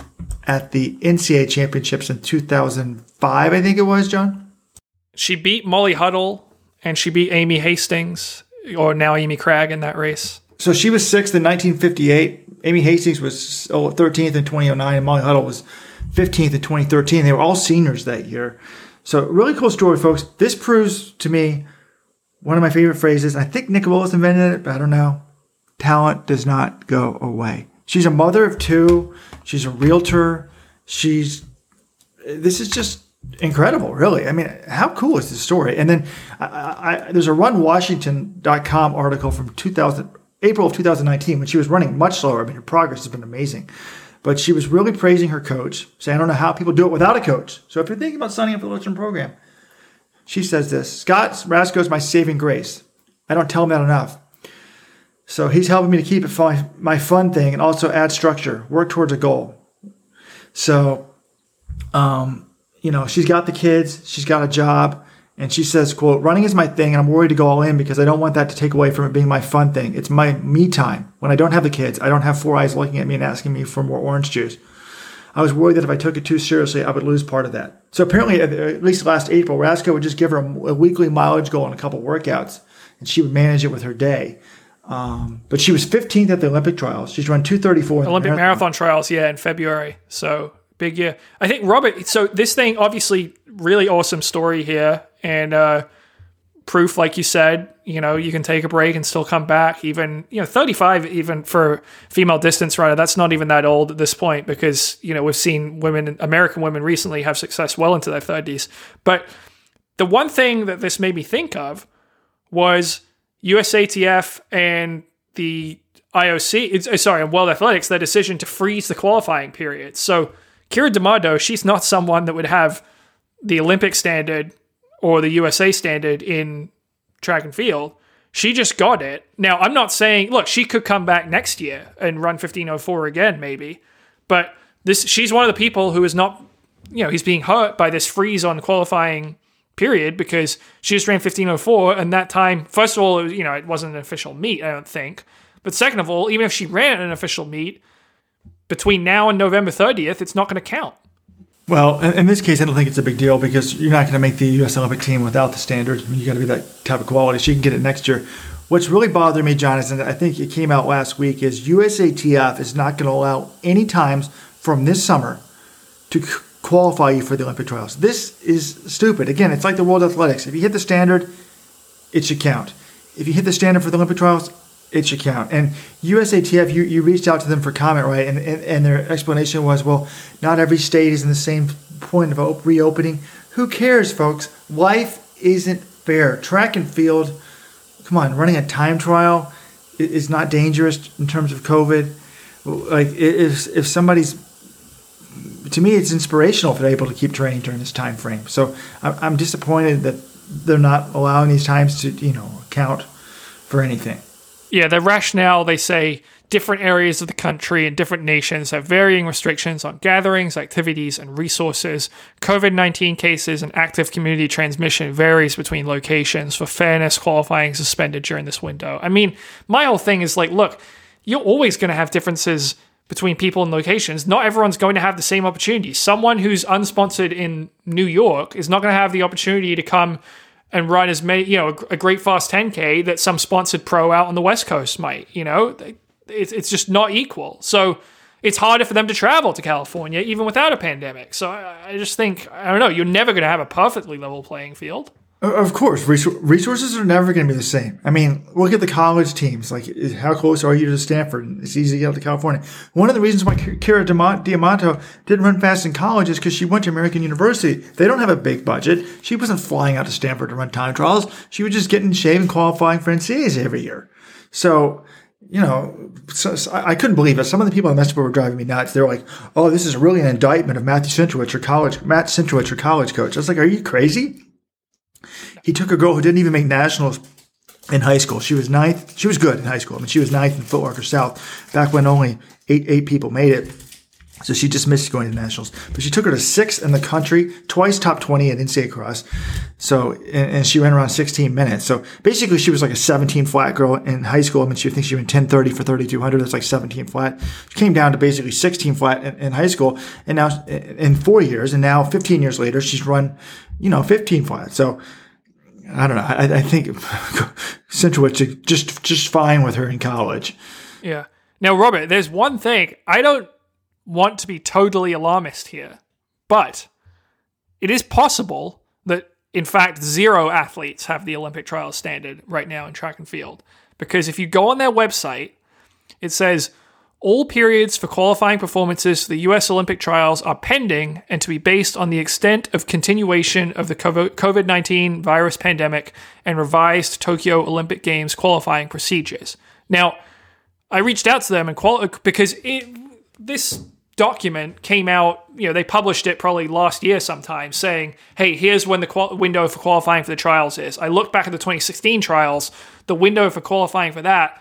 at the NCAA championships in 2005, I think it was, John. She beat Molly Huddle and she beat Amy Hastings, or now Amy Cragg, in that race. So she was sixth in 1958. Amy Hastings was oh, 13th in 2009, and Molly Huddle was 15th in 2013. They were all seniors that year. So really cool story, folks. This proves to me one of my favorite phrases. I think Nick Willis invented it, but I don't know. Talent does not go away. She's a mother of two. She's a realtor. She's this is just incredible, really. I mean, how cool is this story? And then I, I, there's a RunWashington.com article from 2000, April of 2019 when she was running much slower. I mean, her progress has been amazing. But she was really praising her coach, saying, I don't know how people do it without a coach. So if you're thinking about signing up for the Lutheran program, she says this Scott Raczko is my saving grace. I don't tell him that enough. So he's helping me to keep it fun, my fun thing and also add structure, work towards a goal. So, um, you know, she's got the kids, she's got a job, and she says, quote, running is my thing and I'm worried to go all in because I don't want that to take away from it being my fun thing. It's my me time. When I don't have the kids, I don't have four eyes looking at me and asking me for more orange juice. I was worried that if I took it too seriously, I would lose part of that. So apparently, at least last April, Raczko would just give her a, weekly mileage goal and a couple workouts, and she would manage it with her day. Um, but she was 15th at the Olympic trials. She's run 234 Olympic marathon. marathon trials, yeah, in February. So big year. I think Robert. So this thing, obviously, really awesome story here, and uh, proof, like you said, you know, you can take a break and still come back. Even you know, 35, even for female distance runner, that's not even that old at this point because you know we've seen women, American women, recently have success well into their 30s. But the one thing that this made me think of was USATF and the IOC, uh, sorry, and World Athletics, their decision to freeze the qualifying period. So Keira D'Amato, she's not someone that would have the Olympic standard or the USA standard in track and field. She just got it. Now, I'm not saying, look, she could come back next year and run 1504 again, maybe. But this she's one of the people who is not, you know, he's being hurt by this freeze on qualifying period because she just ran 1504 and that time first of all was, you know it wasn't an official meet i don't think but second of all even if she ran an official meet between now and november 30th it's not going to count well in this case i don't think it's a big deal because you're not going to make the us olympic team without the standards I mean, you got to be that type of quality she can get it next year what's really bothering me john is and i think it came out last week is usatf is not going to allow any times from this summer to qualify you for the Olympic trials. This is stupid. Again, it's like the World Athletics. If you hit the standard, it should count. If you hit the standard for the Olympic trials, it should count. And USATF, you, you reached out to them for comment, right? And, and, and their explanation was, well, not every state is in the same point of reopening. Who cares, folks? Life isn't fair. Track and field, come on, running a time trial is not dangerous in terms of COVID. Like if if somebody's to me, it's inspirational if they're able to keep training during this time frame. So I'm disappointed that they're not allowing these times to, you know, count for anything. Yeah, the rationale they say different areas of the country and different nations have varying restrictions on gatherings, activities, and resources. COVID 19 cases and active community transmission varies between locations. For fairness, qualifying suspended during this window. I mean, my whole thing is like, look, you're always going to have differences between people and locations, not everyone's going to have the same opportunity. Someone who's unsponsored in New York is not going to have the opportunity to come and run as many, you know, a great fast 10K that some sponsored pro out on the West Coast might, you know, it's, it's just not equal. So it's harder for them to travel to California even without a pandemic. So I just think, I don't know, you're never going to have a perfectly level playing field. Of course, resources are never going to be the same. I mean, look at the college teams. Like, how close are you to Stanford? It's easy to get out to California. One of the reasons why Keira D'Amato didn't run fast in college is because she went to American University. They don't have a big budget. She wasn't flying out to Stanford to run time trials. She was just getting shaved and qualifying for NCAAs every year. So, you know, so, so I couldn't believe it. Some of the people on the were driving me nuts. They were like, "Oh, this is really an indictment of Matthew Centrowitz, your college Matt Centrowitz, your college coach." I was like, "Are you crazy?" He took a girl who didn't even make nationals in high school. She was ninth. She was good in high school. I mean, she was ninth in Foot Locker South back when only eight eight people made it. So she just missed going to nationals, but she took her to sixth in the country, twice top 20 at NCAA cross. So, and, and, she ran around 16 minutes. So basically she was like a 17 flat girl in high school. I mean, she thinks she ran 1030 for 3,200. That's like 17 flat. She came down to basically 16 flat in in high school and now in four years and now 15 years later, she's run, you know, 15 flat. So I don't know. I, I think Centrowitz just just fine with her in college. Yeah. Now, Robert, there's one thing I don't want to be totally alarmist here, but it is possible that, in fact, zero athletes have the Olympic trials standard right now in track and field. Because if you go on their website, it says all periods for qualifying performances for the US Olympic trials are pending and to be based on the extent of continuation of the COVID 19 virus pandemic and revised Tokyo Olympic Games qualifying procedures. Now, I reached out to them and quali- because it, this document came out, you know, they published it probably last year sometime saying, hey, here's when the qual- window for qualifying for the trials is. I looked back at the 2016 trials, the window for qualifying for that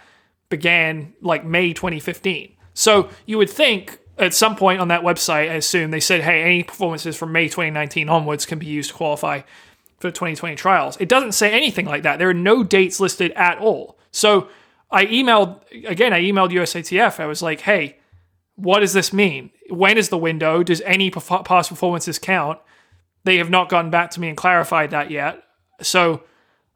began like May 2015. So you would think at some point on that website, I assume they said, hey, any performances from May 2019 onwards can be used to qualify for the 2020 trials. It doesn't say anything like that. There are no dates listed at all. So I emailed, again, I emailed USATF. I was like, hey, what does this mean? When is the window? Does any past performances count? They have not gotten back to me and clarified that yet. So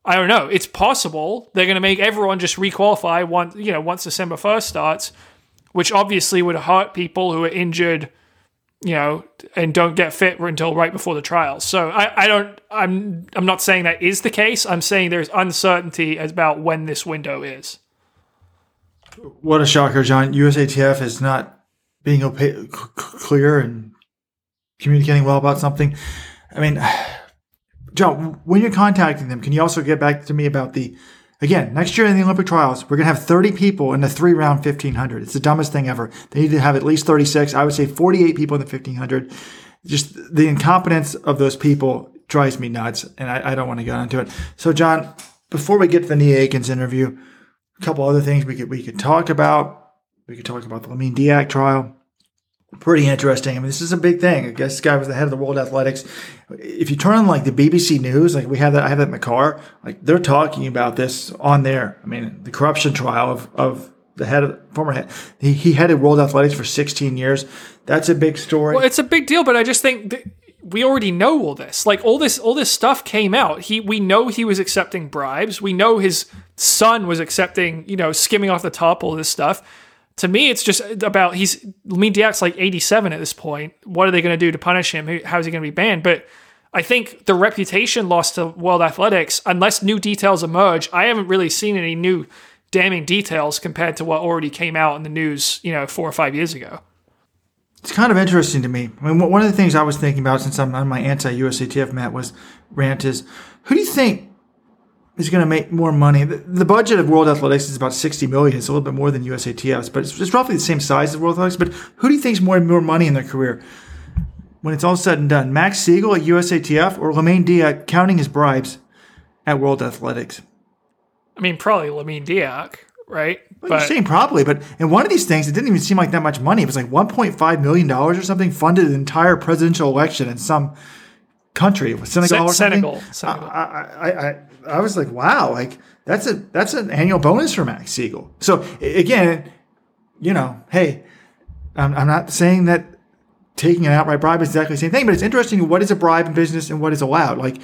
I don't know. It's possible they're going to make everyone just requalify once you know once December first starts, which obviously would hurt people who are injured, you know, and don't get fit until right before the trials. So I, I don't. I'm I'm not saying that is the case. I'm saying there's uncertainty about when this window is. What a shocker, John! USATF is not being clear and communicating well about something. I mean. Joe, when you're contacting them, can you also get back to me about the again next year in the Olympic trials? We're gonna have 30 people in the three round 1500. It's the dumbest thing ever. They need to have at least 36. I would say 48 people in the 1500. Just the incompetence of those people drives me nuts, and I, I don't want to get into it. So, John, before we get to the Nia Akins interview, a couple other things we could we could talk about. We could talk about the Lamine Diack trial pretty interesting. I mean, this is a big thing. I guess this guy was the head of the World Athletics. If you turn on like the BBC News, like we have that, I have that in the car. Like they're talking about this on there. I mean, the corruption trial of of the head of former head. He, he headed World Athletics for 16 years. That's a big story. Well, it's a big deal, but I just think. Th- we already know all this. Like all this all this stuff came out. He we know he was accepting bribes. We know his son was accepting, you know, skimming off the top all this stuff to me, it's just about he's Lamine Diack's like 87 at this point. What are they going to do to punish him? How is he going to be banned? But I think the reputation lost to World Athletics, unless new details emerge, I haven't really seen any new damning details compared to what already came out in the news, you know, four or five years ago. It's kind of interesting to me. I mean, one of the things I was thinking about since I'm on my anti-USATF mat was rant is, who do you think is going to make more money. The, the, budget of World Athletics is about 60 million. It's a little bit more than USATF's, but it's, it's roughly the same size as World Athletics. But who do you think is more more money in their career when it's all said and done? Max Siegel at USATF or Lamine Diack counting his bribes at World Athletics? I mean, probably Lamine Diack, right? Well, but, you're saying probably, but in one of these things, it didn't even seem like that much money. It was like 1.5 million dollars or something funded an entire presidential election in some country, Senegal or something. Senegal. Senegal. I, I, I, I was like, wow, like that's a that's an annual bonus for Max Siegel. So again, you know, hey, I'm, I'm not saying that taking an outright bribe is exactly the same thing, but it's interesting what is a bribe in business and what is allowed. Like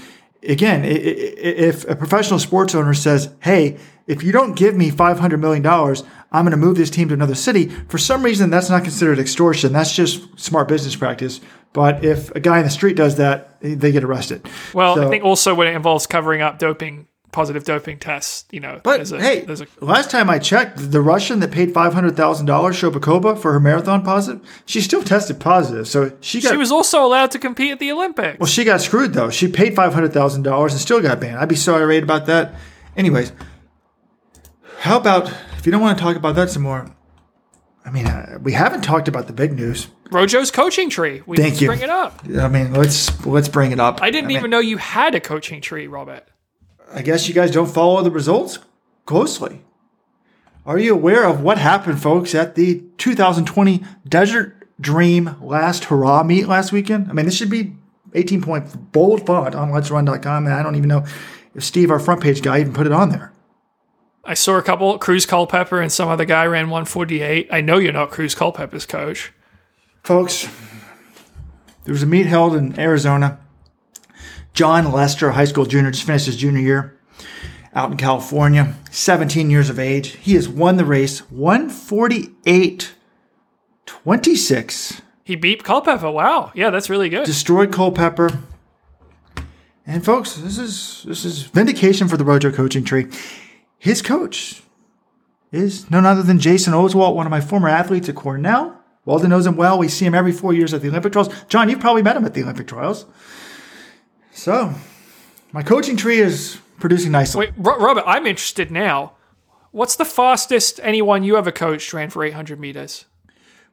again, if a professional sports owner says, hey, if you don't give me $500 million, I'm going to move this team to another city. For some reason, that's not considered extortion. That's just smart business practice. But if a guy in the street does that, they get arrested. Well, so, I think also when it involves covering up doping, positive doping tests, you know. But a, hey, a, last time I checked, the Russian that paid five hundred thousand dollars, Shobukhova, for her marathon positive, she still tested positive. So she got. She was also allowed to compete at the Olympics. Well, she got screwed though. She paid five hundred thousand dollars and still got banned. I'd be sorry about that. Anyways, how about if you don't want to talk about that some more? I mean, uh, we haven't talked about the big news. Rojo's coaching tree. We Thank you. Bring it up. I mean, let's let's bring it up. I didn't I even mean, know you had a coaching tree, Robert. I guess you guys don't follow the results closely. Are you aware of what happened, folks, at the 2020 Desert Dream Last Hurrah meet last weekend? I mean, this should be 18 point bold font on Let'sRun.com, and I don't even know if Steve, our front page guy, even put it on there. I saw a couple. Cruz Culpepper and some other guy ran 148. I know you're not Cruz Culpepper's coach. Folks, there was a meet held in Arizona. John Lester, high school junior, just finished his junior year out in California, 17 years of age. He has won the race 148 26. He beat Culpepper. Wow. Yeah, that's really good. Destroyed Culpepper. And folks, this is this is vindication for the Rojo coaching tree. His coach is none other than Jason Oswalt, one of my former athletes at Cornell. Weldon knows him well. We see him every four years at the Olympic trials. John, you've probably met him at the Olympic trials. So, my coaching tree is producing nicely. Wait, Ro- Robert, I'm interested now. What's the fastest anyone you ever coached ran for 800 meters?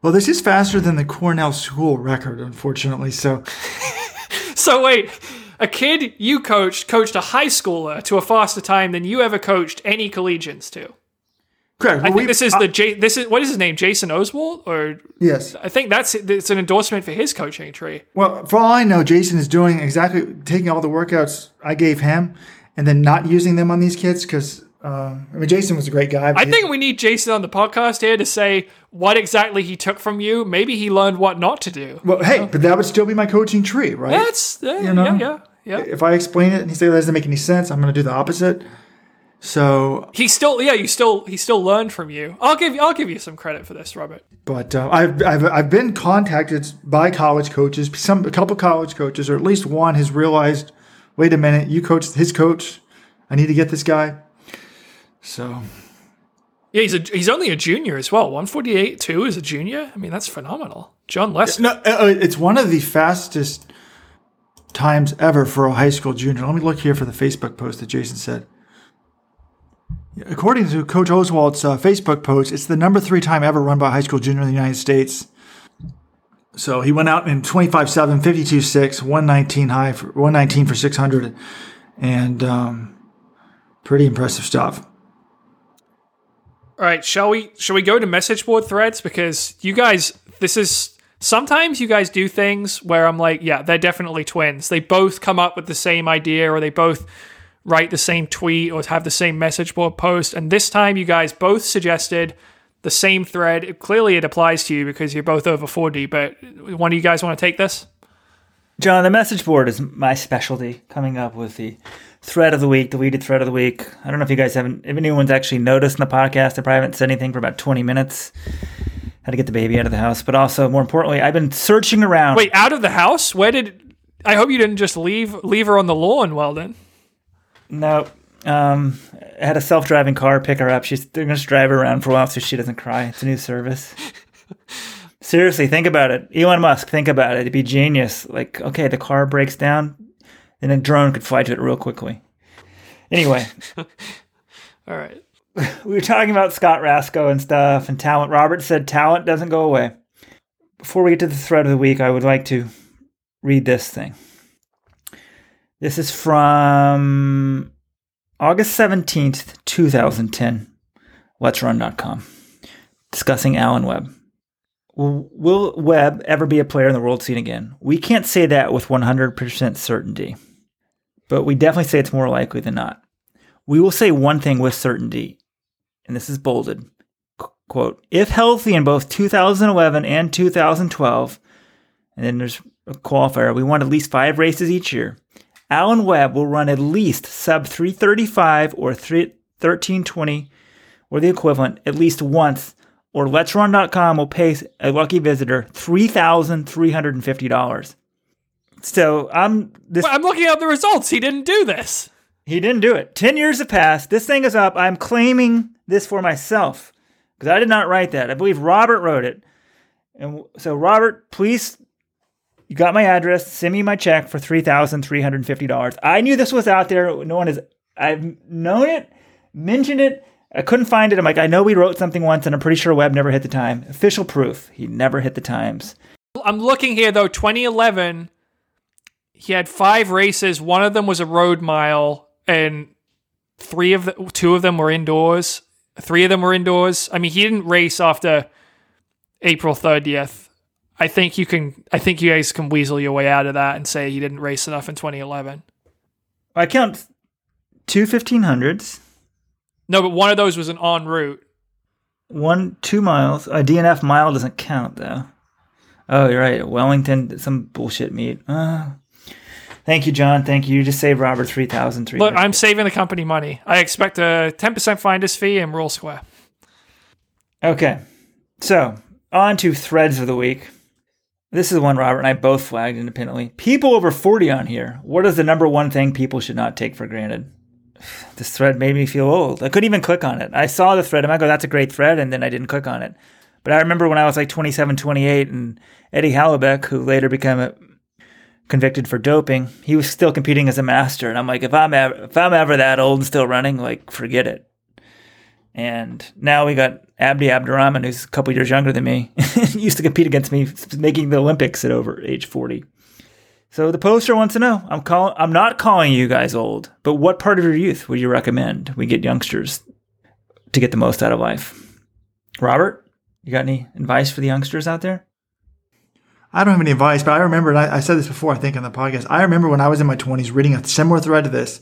Well, this is faster than the Cornell school record, unfortunately. So, So wait, a kid you coached coached a high schooler to a faster time than you ever coached any collegians to. Correct. I think this is the J- this is what is his name, Jason Oswald, or yes. I think that's it's an endorsement for his coaching tree. Well, for all I know, Jason is doing exactly taking all the workouts I gave him and then not using them on these kids because uh, I mean Jason was a great guy. I think we need Jason on the podcast here to say what exactly he took from you. Maybe he learned what not to do. Well, hey, but that would still be my coaching tree, right? That's uh, You know? yeah, yeah, yeah. If I explain it and he says that doesn't make any sense, I'm going to do the opposite. So, He still, yeah, you still, he still learned from you. I'll give you, I'll give you some credit for this, Robert. but uh, I've, I've I've been contacted by college coaches. Some a couple college coaches, or at least one, has realized, wait a minute, you coach his coach. I need to get this guy. So Yeah, he's a, he's only a junior as well. One forty eight two is a junior. I mean, that's phenomenal. John Lester. No, uh, uh, it's one of the fastest times ever for a high school junior. Let me look here for the Facebook post that Jason said. According to Coach Oswald's uh, Facebook post, it's the number three time ever run by a high school junior in the United States. So he went out in 25 7, 52 6, 119 high, for, 119 for 600, and um, pretty impressive stuff. All right, shall we shall we go to message board threads because you guys this is sometimes you guys do things where I'm like, yeah, they're definitely twins. They both come up with the same idea or they both write the same tweet or have the same message board post and this time you guys both suggested the same thread. Clearly it applies to you because you're both over 40, but one of you guys want to take this? John, the message board is my specialty. Coming up with the thread of the week, the weeded thread of the week. I don't know if you guys haven't, if anyone's actually noticed in the podcast, I probably haven't said anything for about 20 minutes. Had to get the baby out of the house, but also more importantly, I've been searching around. Wait, out of the house? Where did I hope you didn't just leave leave her on the lawn, Weldon. No, um, I had a self-driving car pick her up. She's they're gonna just drive her around for a while so she doesn't cry. It's a new service. Seriously, think about it. Elon Musk, think about it. It'd be genius. Like, okay, the car breaks down, then a drone could fly to it real quickly. Anyway, All right. we were talking about Scott Raczko and stuff and talent. Robert said talent doesn't go away. Before we get to the thread of the week, I would like to read this thing. This is from August 17th, 2010, let'srun.com, discussing Alan Webb. Will, will Webb ever be a player in the world scene again? We can't say that with 100% certainty, but we definitely say it's more likely than not. We will say one thing with certainty, and this is bolded. Qu- Quote, if healthy in both 2011 and 2012, and then there's a qualifier, we want at least five races each year. Alan Webb will run at least sub 335 or 3, 1320 or the equivalent at least once, or Let'sRun.com will pay a lucky visitor $3,350. So I'm this. Well, I'm looking at the results. He didn't do this. He didn't do it. 10 years have passed. This thing is up. I'm claiming this for myself because I did not write that. I believe Robert wrote it. And so, Robert, please, you got my address. Send me my check for $3,350. I knew this was out there. No one has, I've known it, mentioned it. I couldn't find it. I'm like, I know we wrote something once, and I'm pretty sure Webb never hit the time. Official proof. He never hit the times. I'm looking here though. 2011, he had five races. One of them was a road mile, and three of the two of them were indoors. Three of them were indoors. I mean, he didn't race after April 30th. I think you can. I think you guys can weasel your way out of that and say he didn't race enough in 2011. I count two 1500s. No, but one of those was an en route. One, two miles. A DNF mile doesn't count though. Oh, you're right. Wellington, some bullshit meet. Uh, Thank you, John. Thank you. You just saved Robert three thousand three. Look, I'm saving the company money. I expect a 10% finder's fee and roll square. Okay, so on to threads of the week. This is one Robert and I both flagged independently. People over 40 on here. What is the number one thing people should not take for granted? This thread made me feel old. I couldn't even click on it. I saw the thread and I go, that's a great thread. And then I didn't click on it. But I remember when I was like 27, 28, and Eddy Hellebuyck, who later became convicted for doping, he was still competing as a master. And I'm like, if I'm ever, if I'm ever that old and still running, like, forget it. And now we got Abdi Abdirahman, who's a couple years younger than me, used to compete against me, making the Olympics at over age 40. So the poster wants to know. I'm call, I'm not calling you guys old, but what part of your youth would you recommend we get youngsters to get the most out of life? Robert, you got any advice for the youngsters out there? I don't have any advice, but I remember, I, I said this before, I think, on the podcast. I remember when I was in my 20s reading a similar thread to this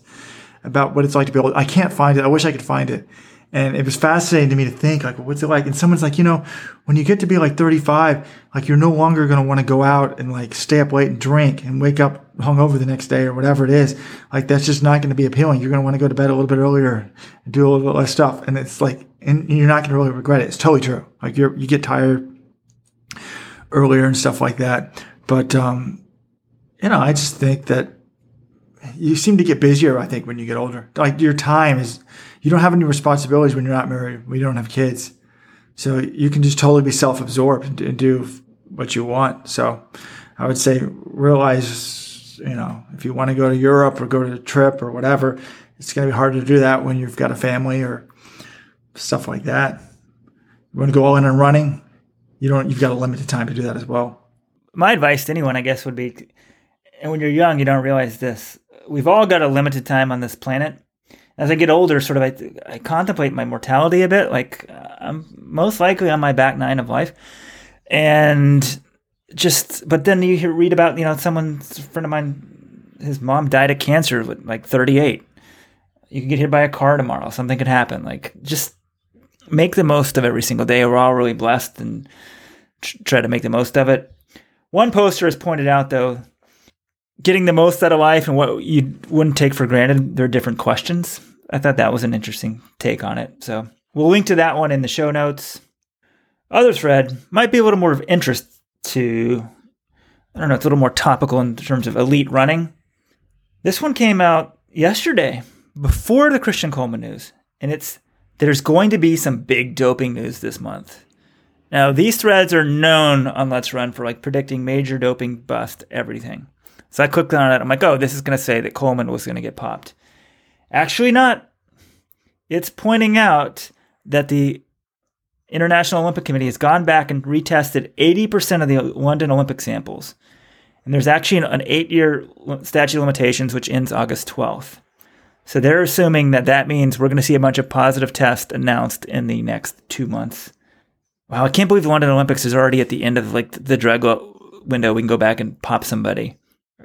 about what it's like to be old. I can't find it. I wish I could find it. And it was fascinating to me to think, like, what's it like? And someone's like, you know, when you get to be like 35, like, you're no longer going to want to go out and like stay up late and drink and wake up hungover the next day or whatever it is. Like, that's just not going to be appealing. You're going to want to go to bed a little bit earlier and do a little bit less stuff. And it's like, and you're not going to really regret it. It's totally true. Like, you're, you get tired earlier and stuff like that. But, um, you know, I just think that you seem to get busier, I think, when you get older. Like your time is, you don't have any responsibilities when you're not married, you don't have kids. So you can just totally be self absorbed and do what you want. So I would say realize, you know, if you want to go to Europe or go to a trip or whatever, it's going to be hard to do that when you've got a family or stuff like that. You want to go all in on running, you don't, you've got a limited time to do that as well. My advice to anyone, I guess, would be, and when you're young, you don't realize this. We've all got a limited time on this planet as I get older, sort of, I, I contemplate my mortality a bit. Like I'm most likely on my back nine of life, and just, but then you hear, read about, you know, someone's friend of mine, his mom died of cancer at like 38. You could get hit by a car tomorrow. Something could happen. Like just make the most of every single day. We're all really blessed and tr- try to make the most of it. One poster has pointed out though getting the most out of life and what you wouldn't take for granted, they're different questions. I thought that was an interesting take on it. So we'll link to that one in the show notes. Other thread might be a little more of interest to, I don't know, it's a little more topical in terms of elite running. This one came out yesterday before the Christian Coleman news, and it's there's going to be some big doping news this month. Now, these threads are known on Let's Run for like predicting major doping bust everything. So I clicked on it. I'm like, oh, this is going to say that Coleman was going to get popped. Actually, not. It's pointing out that the International Olympic Committee has gone back and retested 80% of the London Olympic samples. And there's actually an eight year statute of limitations, which ends August 12th. So they're assuming that that means we're going to see a bunch of positive tests announced in the next two months. Wow, I can't believe the London Olympics is already at the end of like the drug window. We can go back and pop somebody.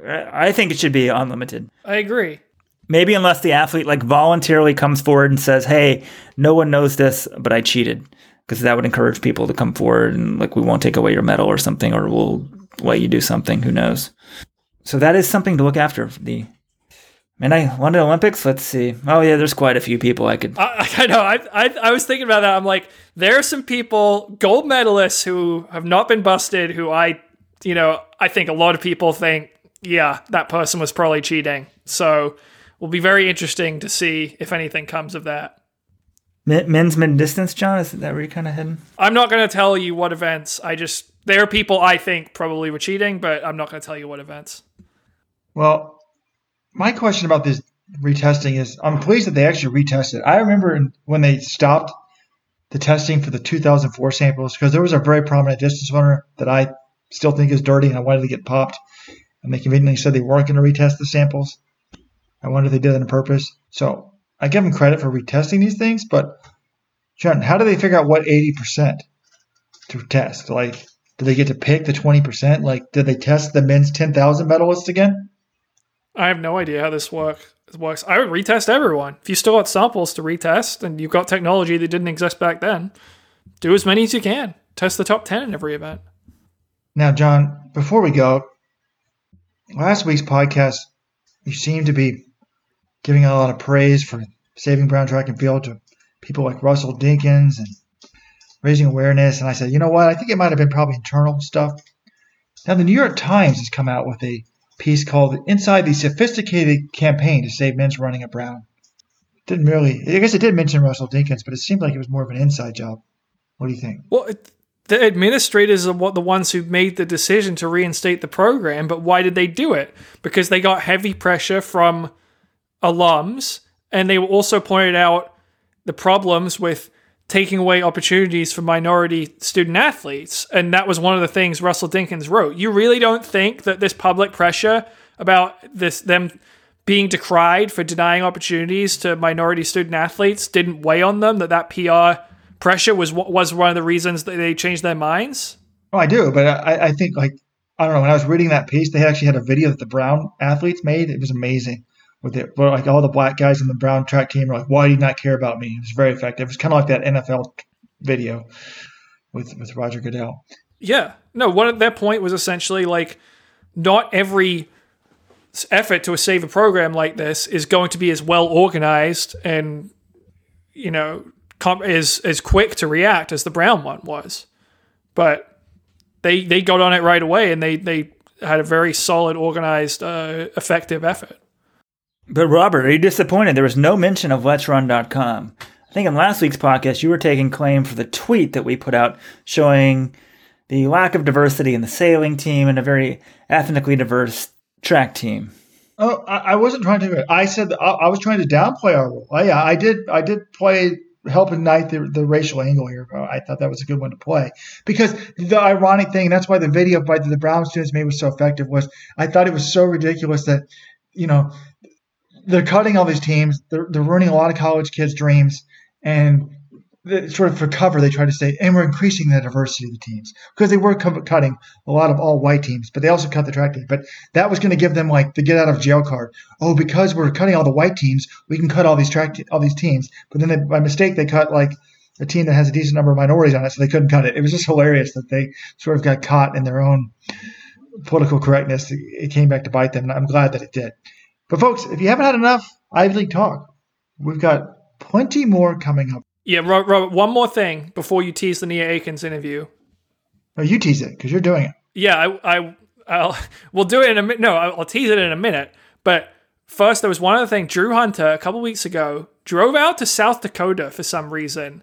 I think it should be unlimited. I agree. Maybe unless the athlete like voluntarily comes forward and says, "Hey, no one knows this, but I cheated," because that would encourage people to come forward and like we won't take away your medal or something, or we'll let you do something. Who knows? So that is something to look after. The and I London Olympics. Let's see. Oh yeah, there's quite a few people I could. I, I know. I, I I was thinking about that. I'm like, there are some people, gold medalists, who have not been busted. Who I, you know, I think a lot of people think, yeah, that person was probably cheating. So will be very interesting to see if anything comes of that. Men's mid distance, John, is that where you're kind of heading? I'm not going to tell you what events. I just there are people I think probably were cheating, but I'm not going to tell you what events. Well, my question about this retesting is I'm pleased that they actually retested. I remember when they stopped the testing for the 2004 samples because there was a very prominent distance runner that I still think is dirty and I wanted to get popped. And they conveniently said they weren't going to retest the samples. I wonder if they did it on purpose. So I give them credit for retesting these things, but John, how do they figure out what 80% to test? Like, do they get to pick the 20%? Like, did they test the men's 10,000 medalists again? I have no idea how this work, works. I would retest everyone. If you still got samples to retest and you've got technology that didn't exist back then, do as many as you can. Test the top 10 in every event. Now, John, before we go, last week's podcast you seemed to be giving a lot of praise for saving Brown track and field to people like Russell Dinkins and raising awareness. And I said, you know what? I think it might have been probably internal stuff. Now, the New York Times has come out with a piece called Inside the Sophisticated Campaign to Save Men's Running at Brown. Didn't really, I guess it did mention Russell Dinkins, but it seemed like it was more of an inside job. What do you think? Well, it, the administrators are what the ones who made the decision to reinstate the program, but why did they do it? Because they got heavy pressure from alums, and they were also pointed out the problems with taking away opportunities for minority student athletes. And that was one of the things Russell Dinkins wrote. You really don't think that this public pressure about this them being decried for denying opportunities to minority student athletes didn't weigh on them that that PR pressure was was one of the reasons that they changed their minds? Oh, I do, but I, I think like I don't know. When I was reading that piece, they actually had a video that the Brown athletes made. It was amazing. With it, where like all the black guys in the Brown track team were like, "Why do you not care about me?" It was very effective. It was kind of like that NFL video with with Roger Goodell. Yeah, no. One of their point was essentially like, not every effort to save a program like this is going to be as well organized and you know is as quick to react as the Brown one was, but they they got on it right away and they they had a very solid, organized, uh, effective effort. But Robert, are you disappointed? There was no mention of let's Let'sRun.com. I think in last week's podcast you were taking claim for the tweet that we put out showing the lack of diversity in the sailing team and a very ethnically diverse track team. Oh, I, I wasn't trying to. I said I, I was trying to downplay our role. I, yeah, I did. I did play help ignite the, the racial angle here. I thought that was a good one to play because the ironic thing, that's why the video by the Brown students made was so effective was I thought it was so ridiculous that, you know, they're cutting all these teams. They're, they're ruining a lot of college kids' dreams. And sort of for cover, they try to say, and we're increasing the diversity of the teams because they were co- cutting a lot of all white teams, but they also cut the track team. But that was going to give them like the get out of jail card. Oh, because we're cutting all the white teams, we can cut all these track te- all these teams. But then they, by mistake, they cut like a team that has a decent number of minorities on it, so they couldn't cut it. It was just hilarious that they sort of got caught in their own political correctness. It came back to bite them, and I'm glad that it did. But folks, if you haven't had enough Ivy League talk, we've got plenty more coming up. Yeah, Robert, one more thing before you tease the Nia Akins interview. Oh, you tease it because you're doing it. Yeah, I, I, I'll, we'll do it in a minute. No, I'll tease it in a minute. But first, there was one other thing. Drew Hunter, a couple weeks ago, drove out to South Dakota for some reason.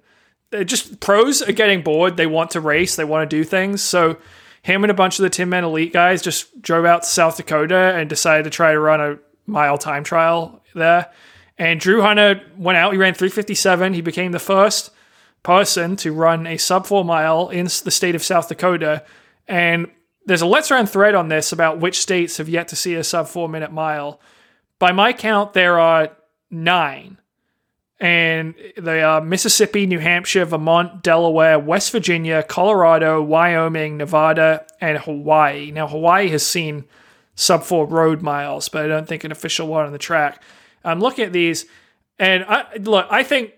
They're just pros are getting bored. They want to race. They want to do things. So him and a bunch of the Tinman Elite guys just drove out to South Dakota and decided to try to run a mile time trial there. And Drew Hunter went out. He ran 357. He became the first person to run a sub four mile in the state of South Dakota. And there's a Let's Run thread on this about which states have yet to see a sub four minute mile. By my count, there are nine. And they are Mississippi, New Hampshire, Vermont, Delaware, West Virginia, Colorado, Wyoming, Nevada, and Hawaii. Now, Hawaii has seen sub four road miles, but I don't think an official one on the track. I'm looking at these, and I look. I think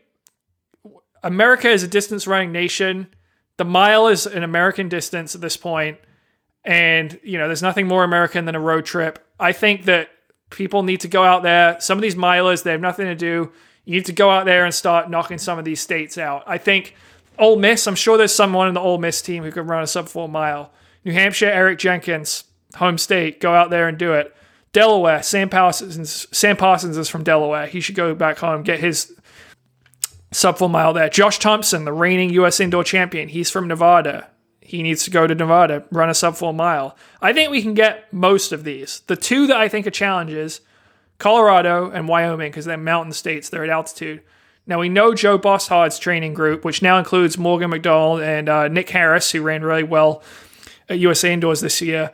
America is a distance running nation. The mile is an American distance at this point, and you know there's nothing more American than a road trip. I think that people need to go out there. Some of these milers, they have nothing to do. You need to go out there and start knocking some of these states out. I think Ole Miss. I'm sure there's someone in the Ole Miss team who could run a sub four mile. New Hampshire, Eric Jenkins, home state. Go out there and do it. Delaware, Sam Parsons. Sam Parsons is from Delaware. He should go back home, get his sub four mile there. Josh Thompson, the reigning U.S. indoor champion, he's from Nevada. He needs to go to Nevada, run a sub four mile. I think we can get most of these. The two that I think are challenges, Colorado and Wyoming, because they're mountain states, they're at altitude. Now we know Joe Bosshard's training group, which now includes Morgan McDonald and uh, Nick Harris, who ran really well at USA Indoors this year.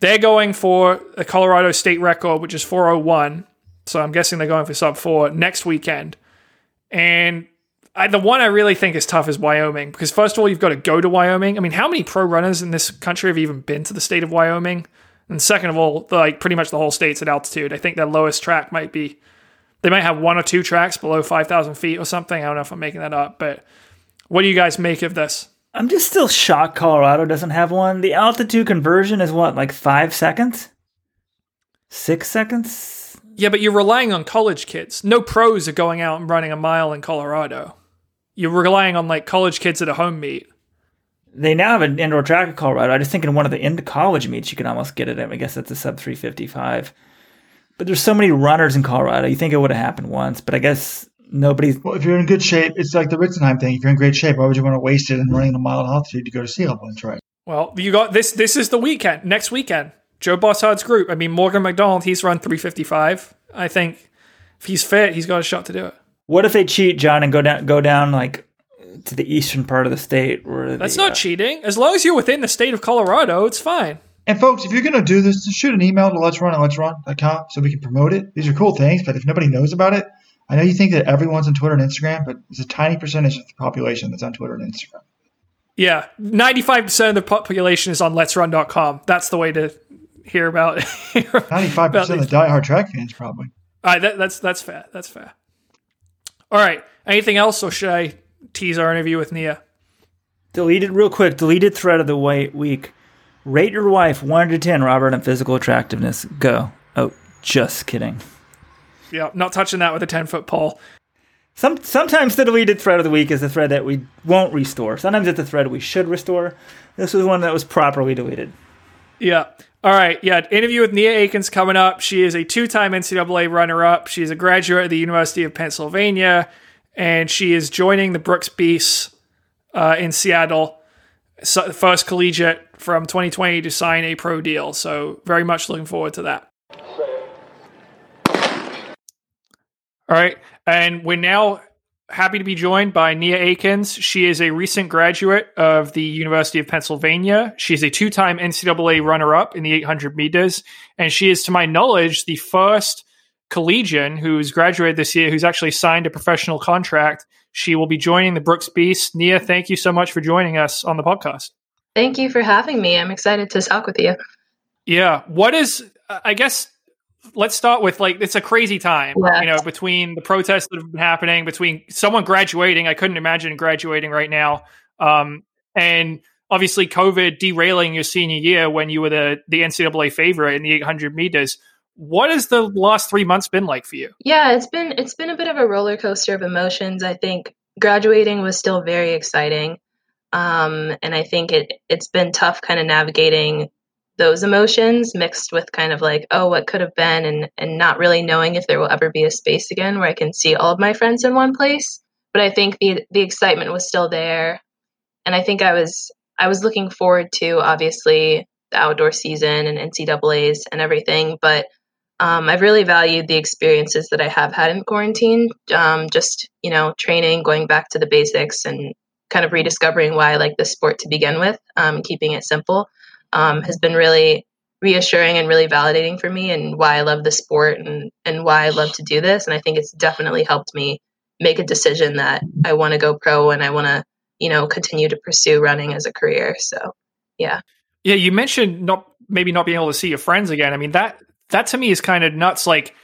They're going for a Colorado state record, which is 401. So I'm guessing they're going for sub four next weekend. And I, the one I really think is tough is Wyoming because first of all, you've got to go to Wyoming. I mean, how many pro runners in this country have even been to the state of Wyoming? And second of all, like pretty much the whole state's at altitude. I think their lowest track might be, they might have one or two tracks below 5,000 feet or something. I don't know if I'm making that up, but what do you guys make of this? I'm just still shocked Colorado doesn't have one. The altitude conversion is what, like five seconds? Six seconds? Yeah, but you're relying on college kids. No pros are going out and running a mile in Colorado. You're relying on like college kids at a home meet. They now have an indoor track in Colorado. I just think in one of the into college meets you can almost get it. I guess that's a sub 355. But there's so many runners in Colorado. You think it would have happened once, but I guess nobody's. Well, if you're in good shape, it's like the Ritzenhein thing. If you're in great shape, why would you want to waste it in running a mile in altitude to go to sea level and try? Well, you got this. This is the weekend. Next weekend, Joe Bosshard's group. I mean, Morgan McDonald. He's run 355. I think if he's fit, he's got a shot to do it. What if they cheat, John, and go down go down like to the eastern part of the state? Where That's the, not uh, cheating. As long as you're within the state of Colorado, it's fine. And folks, if you're going to do this, just shoot an email to let's run at let's run.com so we can promote it. These are cool things, but if nobody knows about it, I know you think that everyone's on Twitter and Instagram, but it's a tiny percentage of the population that's on Twitter and Instagram. Yeah, 95% of the population is on letsrun.com. That's the way to hear about hear 95% of the these- diehard track fans, probably. All right, that, that's that's fair. That's fair. All right. Anything else, or should I tease our interview with Nia? Deleted real quick. Deleted thread of the week. Rate your wife one to ten, Robert, on physical attractiveness. Go. Oh, just kidding. Yeah, not touching that with a 10 foot pole. Some sometimes the deleted thread of the week is the thread that we won't restore. Sometimes it's the thread we should restore. This was one that was properly deleted. Yeah. All right. Yeah. Interview with Nia Akins coming up. She is a two time NCAA runner up. She is a graduate of the University of Pennsylvania, and she is joining the Brooks Beasts uh, in Seattle. So, first collegiate from 2020 to sign a pro deal. So, very much looking forward to that. All right. And we're now happy to be joined by Nia Akins. She is a recent graduate of the University of Pennsylvania. She's a two time NCAA runner up in the 800 meters. And she is, to my knowledge, the first collegian who's graduated this year who's actually signed a professional contract. She will be joining the Brooks Beast. Nia, thank you so much for joining us on the podcast. Thank you for having me. I'm excited to talk with you. Yeah. What is, I guess, let's start with like, it's a crazy time, Yeah. you know, between the protests that have been happening, between someone graduating. I couldn't imagine graduating right now. Um, and obviously COVID derailing your senior year when you were the, the NCAA favorite in the 800 meters. What has the last three months been like for you? Yeah, it's been it's been a bit of a roller coaster of emotions. I think graduating was still very exciting. Um, and I think it it's been tough kind of navigating those emotions mixed with kind of like, oh, what could have been and and not really knowing if there will ever be a space again where I can see all of my friends in one place. But I think the the excitement was still there. And I think I was I was looking forward to obviously the outdoor season and NCAAs and everything, but um, I've really valued the experiences that I have had in quarantine. Um, just you know, training, going back to the basics, and kind of rediscovering why I like this sport to begin with. Um, keeping it simple um, has been really reassuring and really validating for me, and why I love the sport and and why I love to do this. And I think it's definitely helped me make a decision that I want to go pro and I want to you know continue to pursue running as a career. So yeah. Yeah, you mentioned not maybe not being able to see your friends again. I mean that that to me is kind of nuts. Like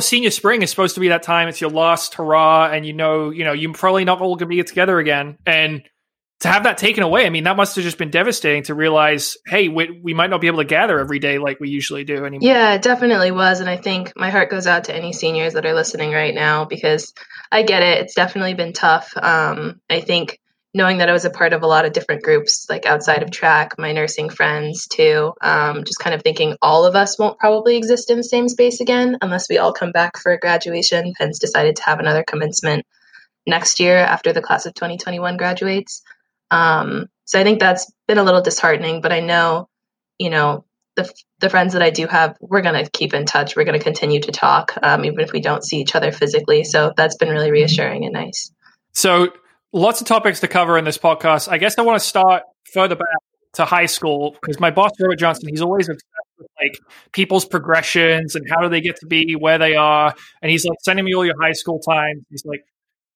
senior spring is supposed to be that time. It's your last hurrah, and you know, you know, you're probably not all going to be together again. And to have that taken away, I mean, that must have just been devastating to realize, hey, we, we might not be able to gather every day like we usually do anymore. Yeah, it definitely was. And I think my heart goes out to any seniors that are listening right now because I get it. It's definitely been tough. Um, I think knowing that I was a part of a lot of different groups, like outside of track, my nursing friends too, um, just kind of thinking all of us won't probably exist in the same space again unless we all come back for a graduation. Penn's decided to have another commencement next year after the class of 2021 graduates. Um, so I think that's been a little disheartening, but I know, you know, the, the friends that I do have, we're going to keep in touch. We're going to continue to talk, um, even if we don't see each other physically. So that's been really reassuring and nice. So lots of topics to cover in this podcast. I guess I want to start further back to high school because my boss Robert Johnson, he's always obsessed with like people's progressions and how do they get to be where they are. And he's like sending me all your high school times. He's like,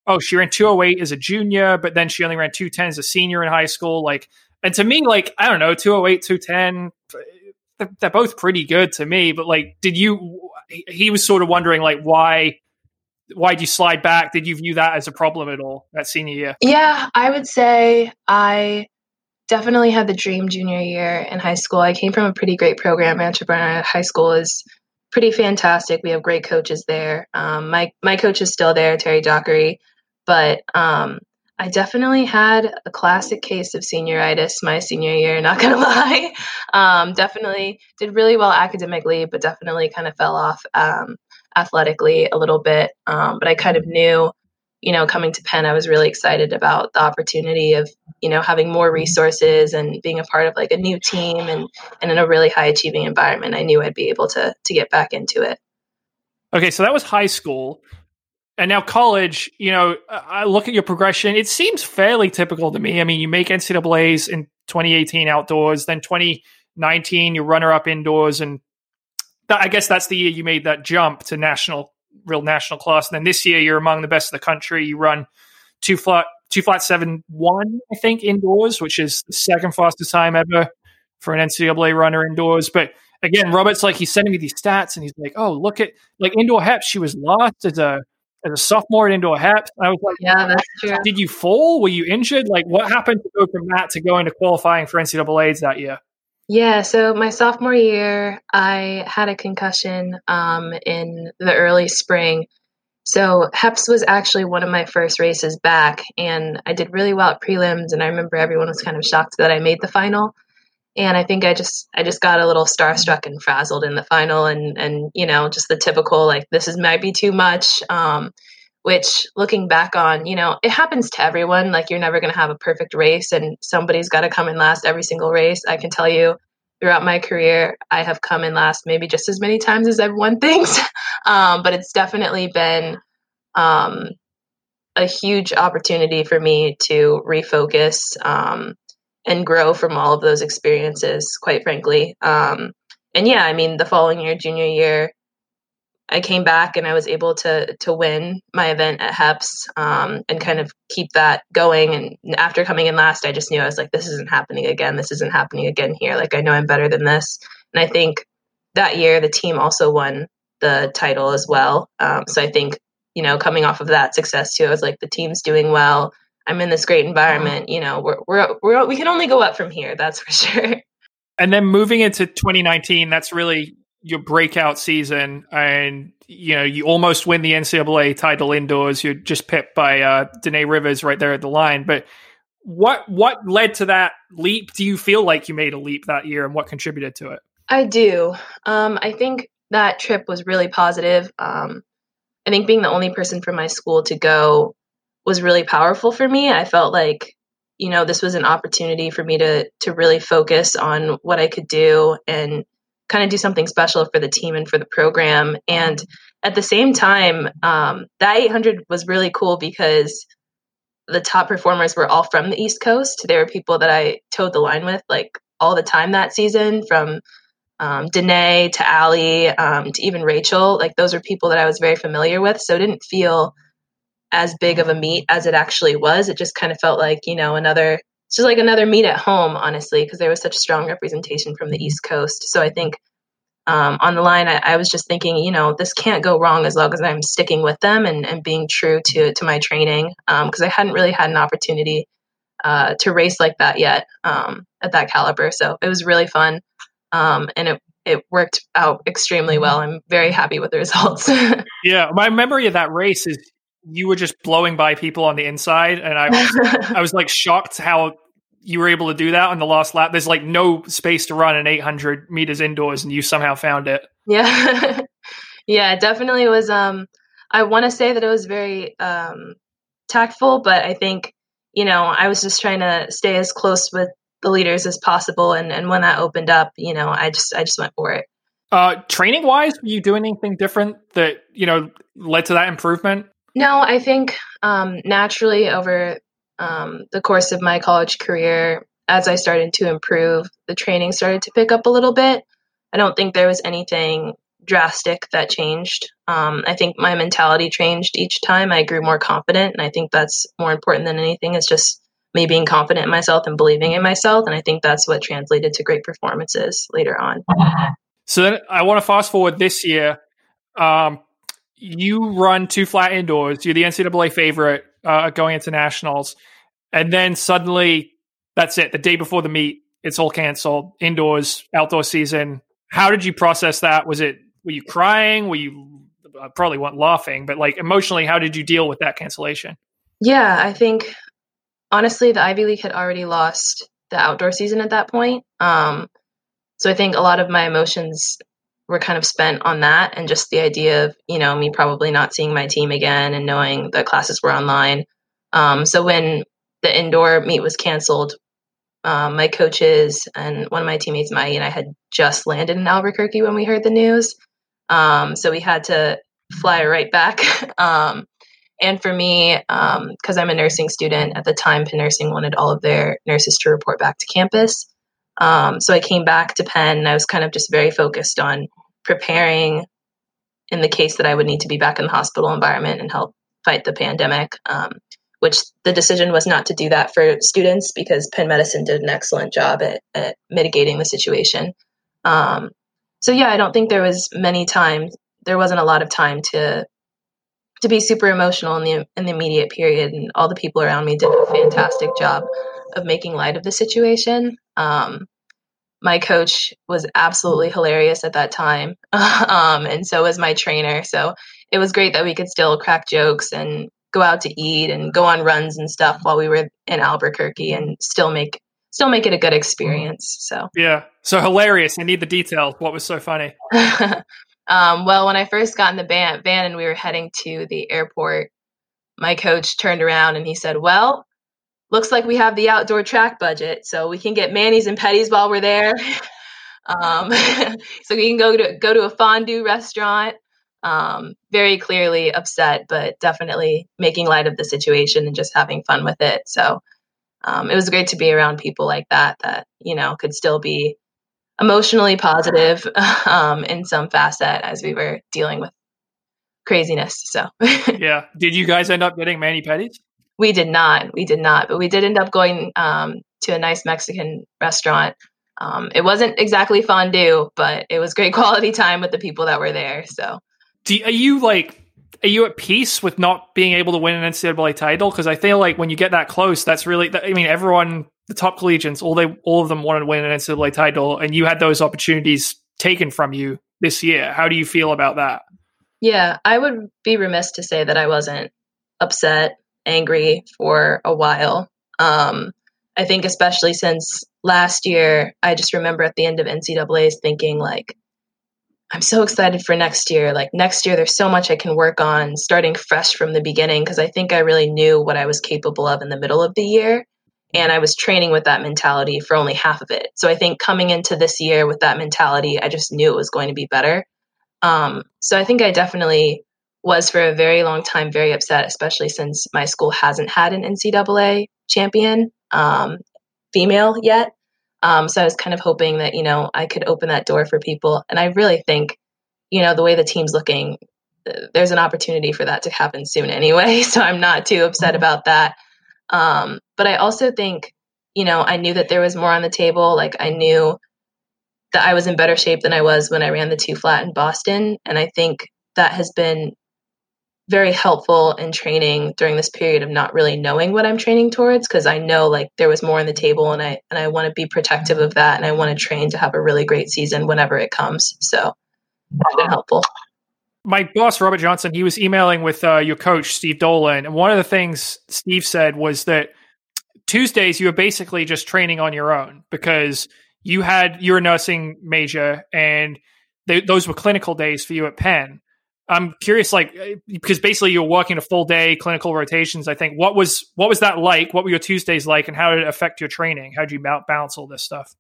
oh, she ran 208 as a junior, but then she only ran 210 as a senior in high school. Like, and to me, like, I don't know, 208, 210, they're, both pretty good to me. But like, did you, he was sort of wondering like why, why did you slide back? Did you view that as a problem at all that senior year? Yeah, I would say I definitely had the dream junior year in high school. I came from a pretty great program. Bernardo High School is pretty fantastic. We have great coaches there. Um, my my coach is still there, Terry Dockery, but um, I definitely had a classic case of senioritis my senior year. Not gonna lie, um, definitely did really well academically, but definitely kind of fell off um, athletically a little bit. Um, but I kind of knew you know, coming to Penn, I was really excited about the opportunity of, you know, having more resources and being a part of like a new team and, and in a really high achieving environment. I knew I'd be able to to get back into it. Okay, so that was high school. And now college, you know, I look at your progression. It seems fairly typical to me. I mean, you make NCAA's in 2018 outdoors, then 2019 you runner up indoors, and I guess that's the year you made that jump to national real national class. And then this year, you're among the best of the country. You run two flat two flat seven one, I think, indoors, which is the second fastest time ever for an NCAA runner indoors. But again, Robert's like he's sending me these stats, and he's like, "Oh, look at like indoor HEPS. She was last as a as a sophomore into a HEPS." I was like, "Yeah, that's true." Did you fall? Were you injured? Like, what happened to go from that to going to qualifying for NCAA's that year? Yeah, so my sophomore year, I had a concussion um, in the early spring. So HEPS was actually one of my first races back, and I did really well at prelims. And I remember everyone was kind of shocked that I made the final. And I think I just I just got a little starstruck and frazzled in the final, and and you know just the typical like this is might be too much. Um, which looking back on, you know, it happens to everyone. Like you're never going to have a perfect race and somebody's got to come in last every single race. I can tell you throughout my career, I have come in last maybe just as many times as I've won things. um, but it's definitely been um, a huge opportunity for me to refocus um, and grow from all of those experiences, quite frankly. Um, and yeah, I mean, the following year, junior year, I came back and I was able to to win my event at HEPS um, and kind of keep that going. And after coming in last, I just knew I was like, this isn't happening again. This isn't happening again here. Like I know I'm better than this. And I think that year the team also won the title as well. Um, so I think you know coming off of that success too, I was like, the team's doing well. I'm in this great environment. You know, we're we're, we're we can only go up from here. That's for sure. And then moving into 2019, that's really your breakout season and you know you almost win the NCAA title indoors. You're just pipped by uh, Danae Rivers right there at the line. But what what led to that leap? Do you feel like you made a leap that year, and what contributed to it? I do. Um, I think that trip was really positive. Um, I think being the only person from my school to go was really powerful for me. I felt like you know this was an opportunity for me to to really focus on what I could do and kind of do something special for the team and for the program. And at the same time, um, that 800 was really cool because the top performers were all from the East Coast. There were people that I toed the line with like all the time that season, from um, Danae to Allie um, to even Rachel. Like those are people that I was very familiar with. So it didn't feel as big of a meet as it actually was. It just kind of felt like, you know, another it's just like another meet at home, honestly, because there was such strong representation from the East Coast. So I think um, on the line, I, I, was just thinking, you know, this can't go wrong as long as I'm sticking with them and, and being true to to my training, because um, I hadn't really had an opportunity uh, to race like that yet um, at that caliber. So it was really fun, um, and it it worked out extremely well. I'm very happy with the results. yeah, my memory of that race is you were just blowing by people on the inside, and I was, I was like shocked how you were able to do that on the last lap. There's like no space to run an 800 meters indoors, and you somehow found it. Yeah, yeah, it definitely was. Um, I want to say that it was very um, tactful, but I think you know I was just trying to stay as close with the leaders as possible, and and when that opened up, you know, I just I just went for it. Uh, training wise, were you doing anything different that you know led to that improvement? No, I think um, naturally over um, the course of my college career, as I started to improve, the training started to pick up a little bit. I don't think there was anything drastic that changed. Um, I think my mentality changed each time. I grew more confident, and I think that's more important than anything. Is just me being confident in myself and believing in myself, and I think that's what translated to great performances later on. So then I want to fast forward this year. Um, you run two flat indoors. You're the NCAA favorite uh, going into nationals, and then suddenly that's it. The day before the meet, it's all canceled. Indoors, outdoor season. How did you process that? Was it were you crying? Were you I probably weren't laughing, but like emotionally, how did you deal with that cancellation? Yeah, I think honestly, the Ivy League had already lost the outdoor season at that point. Um, so I think a lot of my emotions were kind of spent on that and just the idea of, you know, me probably not seeing my team again and knowing that classes were online. Um, so when the indoor meet was canceled, um, my coaches and one of my teammates, Mai, and I had just landed in Albuquerque when we heard the news. Um, so we had to fly right back. um, and for me, because um, I'm a nursing student at the time, Penn Nursing wanted all of their nurses to report back to campus. Um, so I came back to Penn and I was kind of just very focused on preparing in the case that I would need to be back in the hospital environment and help fight the pandemic. Um, which the decision was not to do that for students because Penn Medicine did an excellent job at, at mitigating the situation. Um, so yeah, I don't think there was many times there wasn't a lot of time to to be super emotional in the in the immediate period, and all the people around me did a fantastic job of making light of the situation. Um, my coach was absolutely hilarious at that time, um, and so was my trainer. So it was great that we could still crack jokes and go out to eat and go on runs and stuff while we were in Albuquerque, and still make still make it a good experience. So yeah, so hilarious. I need the details. What was so funny? um, well, when I first got in the van, van and we were heading to the airport, my coach turned around and he said, "Well, looks like we have the outdoor track budget, so we can get manis and petties while we're there. um, so we can go to go to a fondue restaurant." Um, very clearly upset, but definitely making light of the situation and just having fun with it. So um, it was great to be around people like that that you know could still be emotionally positive um, in some facet as we were dealing with craziness. So yeah, did you guys end up getting mani petties? We did not. We did not, but we did end up going um, to a nice Mexican restaurant. Um, it wasn't exactly fondue, but it was great quality time with the people that were there. So, Do, are you like are you at peace with not being able to win an NCAA title? Because I feel like when you get that close, that's really. I mean, everyone, the top collegians, all they, all of them wanted to win an NCAA title, and you had those opportunities taken from you this year. How do you feel about that? Yeah, I would be remiss to say that I wasn't upset, angry for a while. Um, I think especially since last year, I just remember at the end of NCAA's thinking like, I'm so excited for next year. Like next year, there's so much I can work on starting fresh from the beginning because I think I really knew what I was capable of in the middle of the year. And I was training with that mentality for only half of it. So I think coming into this year with that mentality, I just knew it was going to be better. Um, so I think I definitely was for a very long time very upset, especially since my school hasn't had an NCAA champion um, female yet. Um, so I was kind of hoping that, you know, I could open that door for people. And I really think, you know, the way the team's looking, there's an opportunity for that to happen soon anyway. So I'm not too upset mm-hmm. about that. Um, but I also think, you know, I knew that there was more on the table. Like I knew that I was in better shape than I was when I ran the two flat in Boston. And I think that has been very helpful in training during this period of not really knowing what I'm training towards because I know like there was more on the table and I and I want to be protective of that and I want to train to have a really great season whenever it comes. So that's been helpful. My boss Robert Johnson, he was emailing with uh, your coach Steve Dolan, and one of the things Steve said was that Tuesdays you were basically just training on your own because you had your nursing major and they, those were clinical days for you at Penn. I'm curious, like because basically you're working a full day clinical rotations. I think what was what was that like? What were your Tuesdays like, and how did it affect your training? How did you balance all this stuff?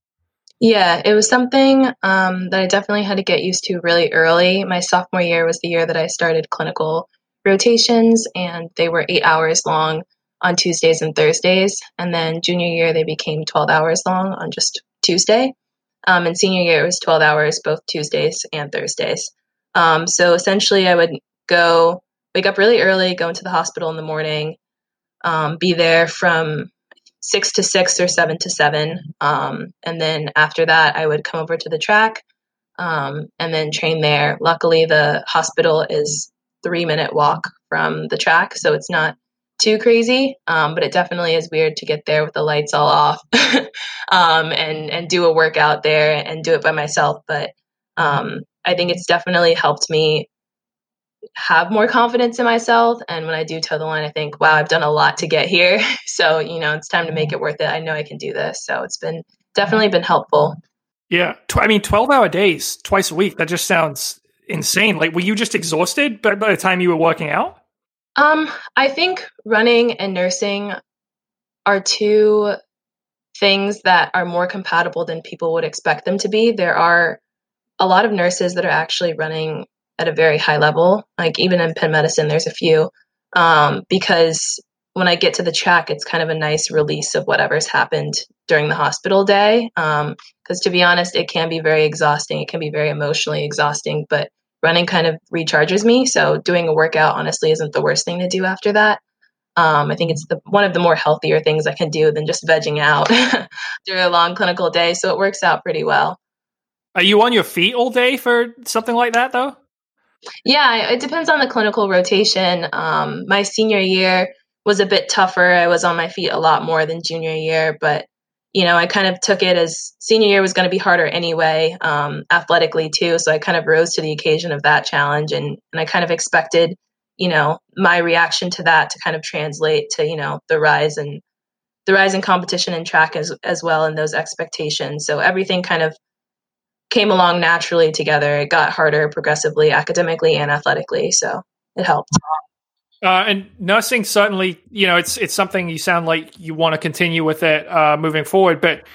Yeah, it was something um, that I definitely had to get used to really early. My sophomore year was the year that I started clinical rotations, and they were eight hours long on Tuesdays and Thursdays. And then junior year, they became 12 hours long on just Tuesday. Um, and senior year, it was 12 hours both Tuesdays and Thursdays. Um, so essentially, I would go wake up really early, go into the hospital in the morning, um, be there from six to six or seven to seven. Um, and then after that, I would come over to the track um, and then train there. Luckily, the hospital is three minute walk from the track, so it's not too crazy, um, but it definitely is weird to get there with the lights all off um, and and do a workout there and do it by myself. But um, I think it's definitely helped me have more confidence in myself. And when I do toe the line, I think, wow, I've done a lot to get here. So, you know, it's time to make it worth it. I know I can do this. So it's been definitely been helpful. Yeah. I mean, 12 hour days twice a week. That just sounds insane. Like, were you just exhausted by, by the time you were working out? Um, I think running and nursing are two things that are more compatible than people would expect them to be. There are a lot of nurses that are actually running at a very high level. Like even in Penn Medicine, there's a few um, because when I get to the track, it's kind of a nice release of whatever's happened during the hospital day. Because um, to be honest, it can be very exhausting. It can be very emotionally exhausting, but running kind of recharges me. So doing a workout honestly isn't the worst thing to do after that. Um, I think it's the, one of the more healthier things I can do than just vegging out through a long clinical day. So it works out pretty well. Are you on your feet all day for something like that, though? Yeah, it depends on the clinical rotation. Um, my senior year was a bit tougher. I was on my feet a lot more than junior year, but you know, I kind of took it as senior year was going to be harder anyway, um, athletically too. So I kind of rose to the occasion of that challenge, and and I kind of expected, you know, my reaction to that to kind of translate to you know the rise and the rise in competition and track as as well and those expectations. So everything kind of came along naturally together. It got harder progressively, academically and athletically. So it helped. Uh, and nursing certainly, you know, it's it's something you sound like you want to continue with it uh, moving forward. But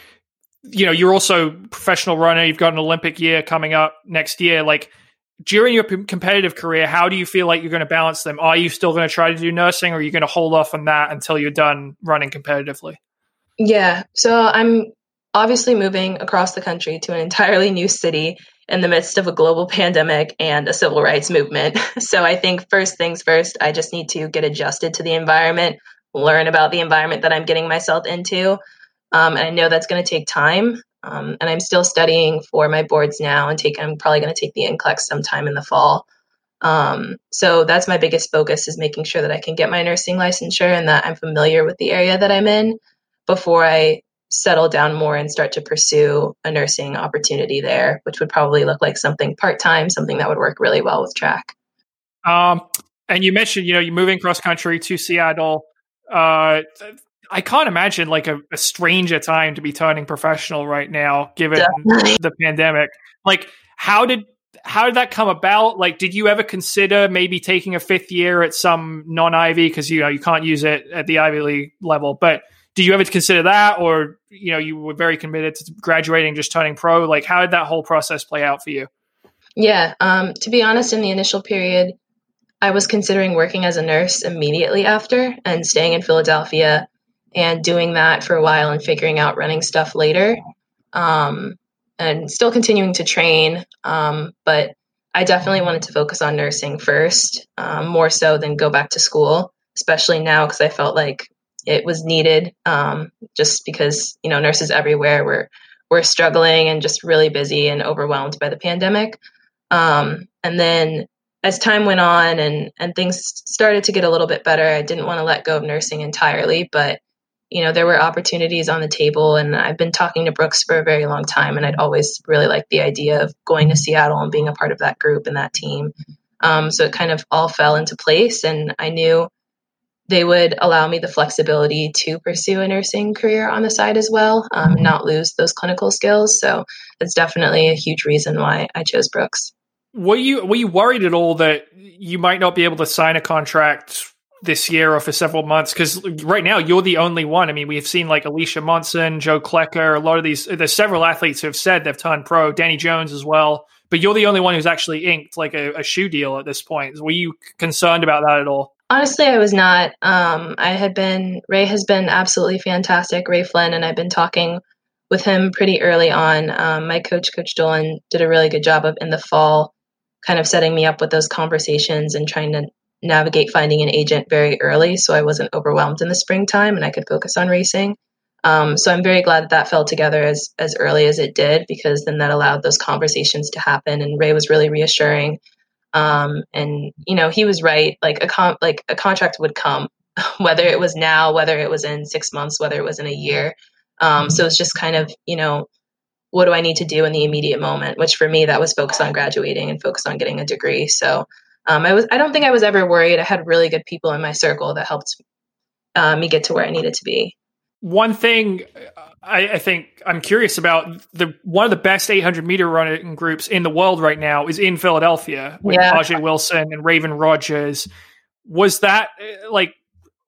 you know, you're also professional runner. You've got an Olympic year coming up next year. Like during your p- competitive career, how do you feel like you're going to balance them? Are you still going to try to do nursing, or are you going to hold off on that until you're done running competitively? Yeah, so I'm obviously moving across the country to an entirely new city in the midst of a global pandemic and a civil rights movement. So I think first things first, I just need to get adjusted to the environment, learn about the environment that I'm getting myself into. Um, and I know that's going to take time. Um, and I'm still studying for my boards now and take, I'm probably going to take the NCLEX sometime in the fall. Um, so that's my biggest focus is making sure that I can get my nursing licensure and that I'm familiar with the area that I'm in before I settle down more and start to pursue a nursing opportunity there, which would probably look like something part time, something that would work really well with track. Um, and you mentioned, you know, you're moving cross country to Seattle. Uh, I can't imagine like a, a, stranger time to be turning professional right now, given Definitely. the pandemic. Like, how did how did that come about? Like, did you ever consider maybe taking a fifth year at some non Ivy because you know you can't use it at the Ivy League level, but did you ever consider that? Or you know you were very committed to graduating just turning pro? Like how did that whole process play out for you? Yeah um, to be honest in the initial period i was considering working as a nurse immediately after and staying in philadelphia and doing that for a while and figuring out running stuff later um, and still continuing to train um, but i definitely wanted to focus on nursing first um, more so than go back to school especially now because i felt like it was needed um, just because you know nurses everywhere were were struggling and just really busy and overwhelmed by the pandemic. Um, and then as time went on and and things started to get a little bit better, I didn't want to let go of nursing entirely, but you know there were opportunities on the table, and I've been talking to Brooks for a very long time, and I'd always really liked the idea of going to Seattle and being a part of that group and that team. Um, so it kind of all fell into place, and I knew they would allow me the flexibility to pursue a nursing career on the side as well, um, and not lose those clinical skills. So it's definitely a huge reason why I chose Brooks. Were you were you worried at all that you might not be able to sign a contract this year or for several months? Because right now you're the only one. I mean, we've seen like Alicia Monson, Joe Klecker, a lot of these. There's several athletes who have said they've turned pro. Dani Jones as well. But you're the only one who's actually inked like a, a shoe deal at this point. Were you concerned about that at all? Honestly, I was not. Um, I had been, Ray has been absolutely fantastic, Ray Flynn, and I've been talking with him pretty early on. Um, my coach, Coach Dolan, did a really good job of in the fall kind of setting me up with those conversations and trying to navigate finding an agent very early so I wasn't overwhelmed in the springtime and I could focus on racing. Um, so I'm very glad that that fell together as as early as it did because then that allowed those conversations to happen. And Ray was really reassuring um, and you know, he was right. Like a con- like a contract would come, whether it was now, whether it was in six months, whether it was in a year. Um, so it's just kind of you know what do I need to do in the immediate moment? Which for me, that was focused on graduating and focused on getting a degree. So um, I was I don't think I was ever worried. I had really good people in my circle that helped uh, me get to where I needed to be. One thing I, I, think I'm curious about the one of the best 800 meter running groups in the world right now is in Philadelphia with yeah. Ajeé Wilson and Raevyn Rogers. Was that like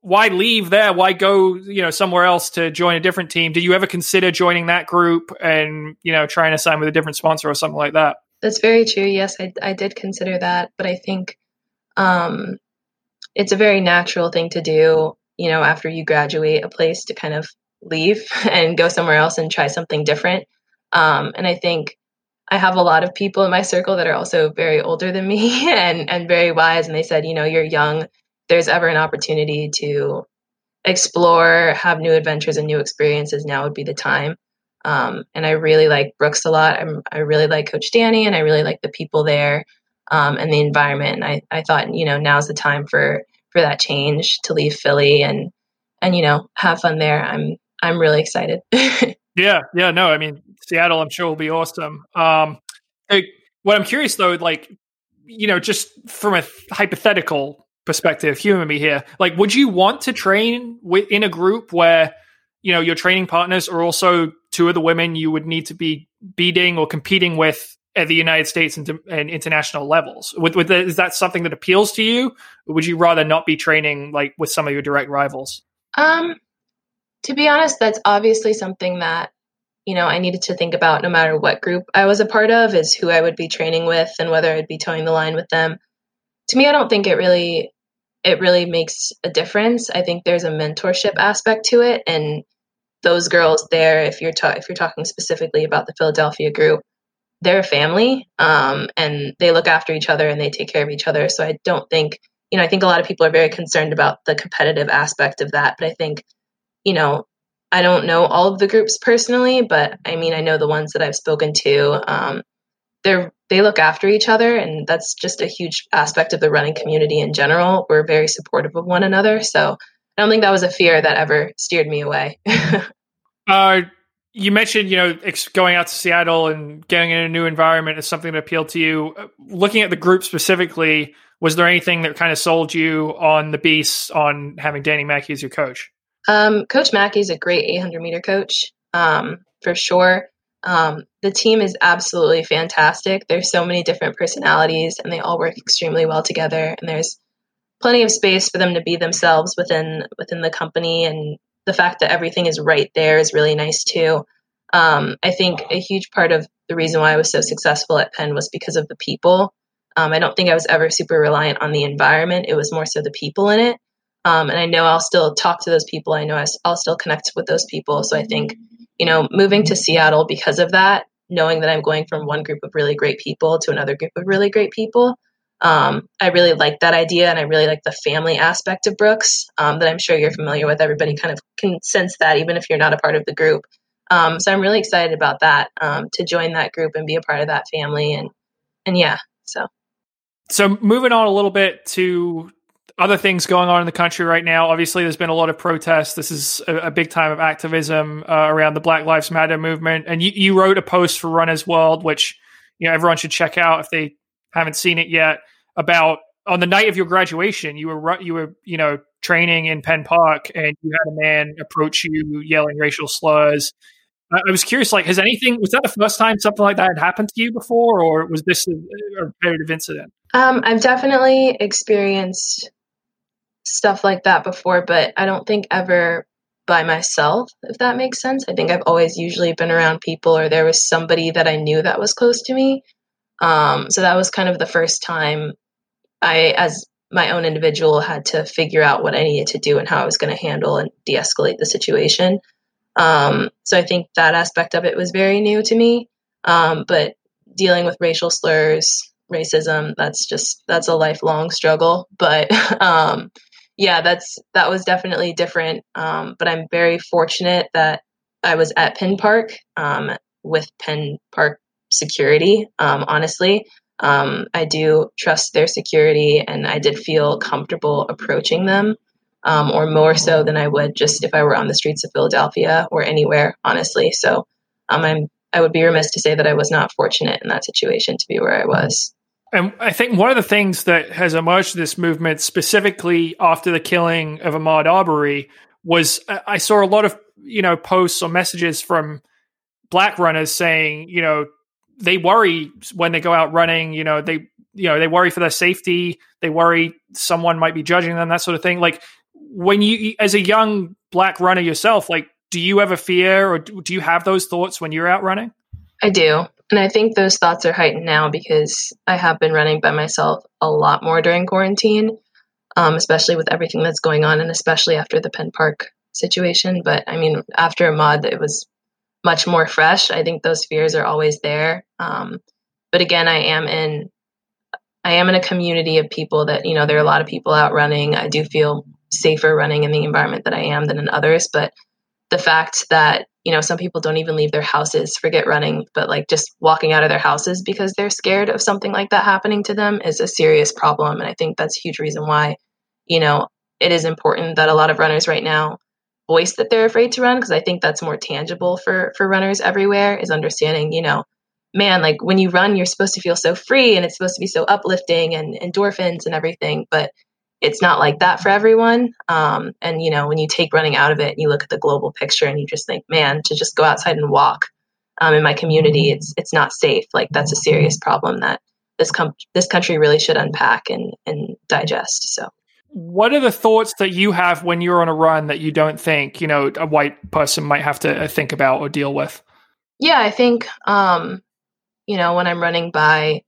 why leave there? Why go you know somewhere else to join a different team? Did you ever consider joining that group and you know trying to sign with a different sponsor or something like that? That's very true. Yes, I, I did consider that, but I think um, it's a very natural thing to do. You know, after you graduate, a place to kind of leave and go somewhere else and try something different. Um, and I think I have a lot of people in my circle that are also very older than me and and very wise. And they said, you know, you're young. There's ever an opportunity to explore, have new adventures and new experiences. Now would be the time. Um, and I really like Brooks a lot. I'm, i really like Coach Danny, and I really like the people there um, and the environment. And I, I thought, you know, now's the time for for that change to leave Philly and and you know have fun there. I'm I'm really excited. yeah, yeah, no, I mean Seattle, I'm sure will be awesome. Um, what I'm curious though, like you know, just from a hypothetical perspective, humor me here. Like, would you want to train in a group where you know your training partners are also two of the women you would need to be beating or competing with at the United States and, and international levels? With, with the, is that something that appeals to you? Or would you rather not be training like with some of your direct rivals? Um, to be honest, that's obviously something that you know I needed to think about no matter what group I was a part of is who I would be training with and whether I'd be toeing the line with them. To me, I don't think it really it really makes a difference. I think there's a mentorship aspect to it and those girls there if you're ta- if you're talking specifically about the Philadelphia group, they're a family um, and they look after each other and they take care of each other. So I don't think, you know, I think a lot of people are very concerned about the competitive aspect of that, but I think you know, I don't know all of the groups personally, but I mean, I know the ones that I've spoken to. Um, they're they look after each other, and that's just a huge aspect of the running community in general. We're very supportive of one another, so I don't think that was a fear that ever steered me away. uh, you mentioned, you know, going out to Seattle and getting in a new environment is something that appealed to you. Uh, looking at the group specifically, was there anything that kind of sold you on the beast on having Danny Mackey as your coach? Um, coach Mackey is a great 800 meter coach um, for sure. Um, the team is absolutely fantastic. There's so many different personalities, and they all work extremely well together. And there's plenty of space for them to be themselves within within the company. And the fact that everything is right there is really nice too. Um, I think a huge part of the reason why I was so successful at Penn was because of the people. Um, I don't think I was ever super reliant on the environment. It was more so the people in it. Um, and I know I'll still talk to those people. I know I'll still connect with those people. So I think, you know, moving to Seattle because of that, knowing that I'm going from one group of really great people to another group of really great people, um, I really like that idea. And I really like the family aspect of Brooks um, that I'm sure you're familiar with. Everybody kind of can sense that, even if you're not a part of the group. Um, so I'm really excited about that um, to join that group and be a part of that family. And, and yeah, so. So moving on a little bit to other things going on in the country right now. Obviously, there's been a lot of protests. This is a, a big time of activism uh, around the Black Lives Matter movement. And you, you wrote a post for Runner's World, which you know everyone should check out if they haven't seen it yet. About on the night of your graduation, you were you were you know training in Penn Park, and you had a man approach you yelling racial slurs. I was curious, like, has anything was that the first time something like that had happened to you before, or was this a, a repetitive incident? Um, I've definitely experienced stuff like that before, but I don't think ever by myself, if that makes sense. I think I've always usually been around people or there was somebody that I knew that was close to me. Um, so that was kind of the first time I, as my own individual, had to figure out what I needed to do and how I was going to handle and de escalate the situation. Um, so I think that aspect of it was very new to me. Um, but dealing with racial slurs, racism, that's just, that's a lifelong struggle. But, um, yeah, that's that was definitely different. Um, but I'm very fortunate that I was at Penn Park um, with Penn Park security. Um, honestly, um, I do trust their security, and I did feel comfortable approaching them, um, or more so than I would just if I were on the streets of Philadelphia or anywhere. Honestly, so um, I'm I would be remiss to say that I was not fortunate in that situation to be where I was. And I think one of the things that has emerged in this movement, specifically after the killing of Ahmaud Arbery, was uh, I saw a lot of you know posts or messages from black runners saying you know they worry when they go out running. You know they you know they worry for their safety. They worry someone might be judging them. That sort of thing. Like when you as a young black runner yourself, like do you ever fear or do you have those thoughts when you're out running? I do. And I think those thoughts are heightened now because I have been running by myself a lot more during quarantine, um, especially with everything that's going on, and especially after the Penn Park situation. But I mean, after Ahmaud, it was much more fresh. I think those fears are always there. Um, but again, I am in I am in a community of people that you know there are a lot of people out running. I do feel safer running in the environment that I am than in others, but the fact that you know some people don't even leave their houses forget running but like just walking out of their houses because they're scared of something like that happening to them is a serious problem and i think that's a huge reason why you know it is important that a lot of runners right now voice that they're afraid to run because i think that's more tangible for for runners everywhere is understanding you know man like when you run you're supposed to feel so free and it's supposed to be so uplifting and endorphins and everything but it's not like that for everyone. Um, and you know, when you take running out of it and you look at the global picture and you just think, man, to just go outside and walk um, in my community, it's it's not safe. Like that's a serious problem that this com- this country really should unpack and and digest. So. What are the thoughts that you have when you're on a run that you don't think you know a white person might have to uh, think about or deal with? Yeah, I think um, you know when I'm running by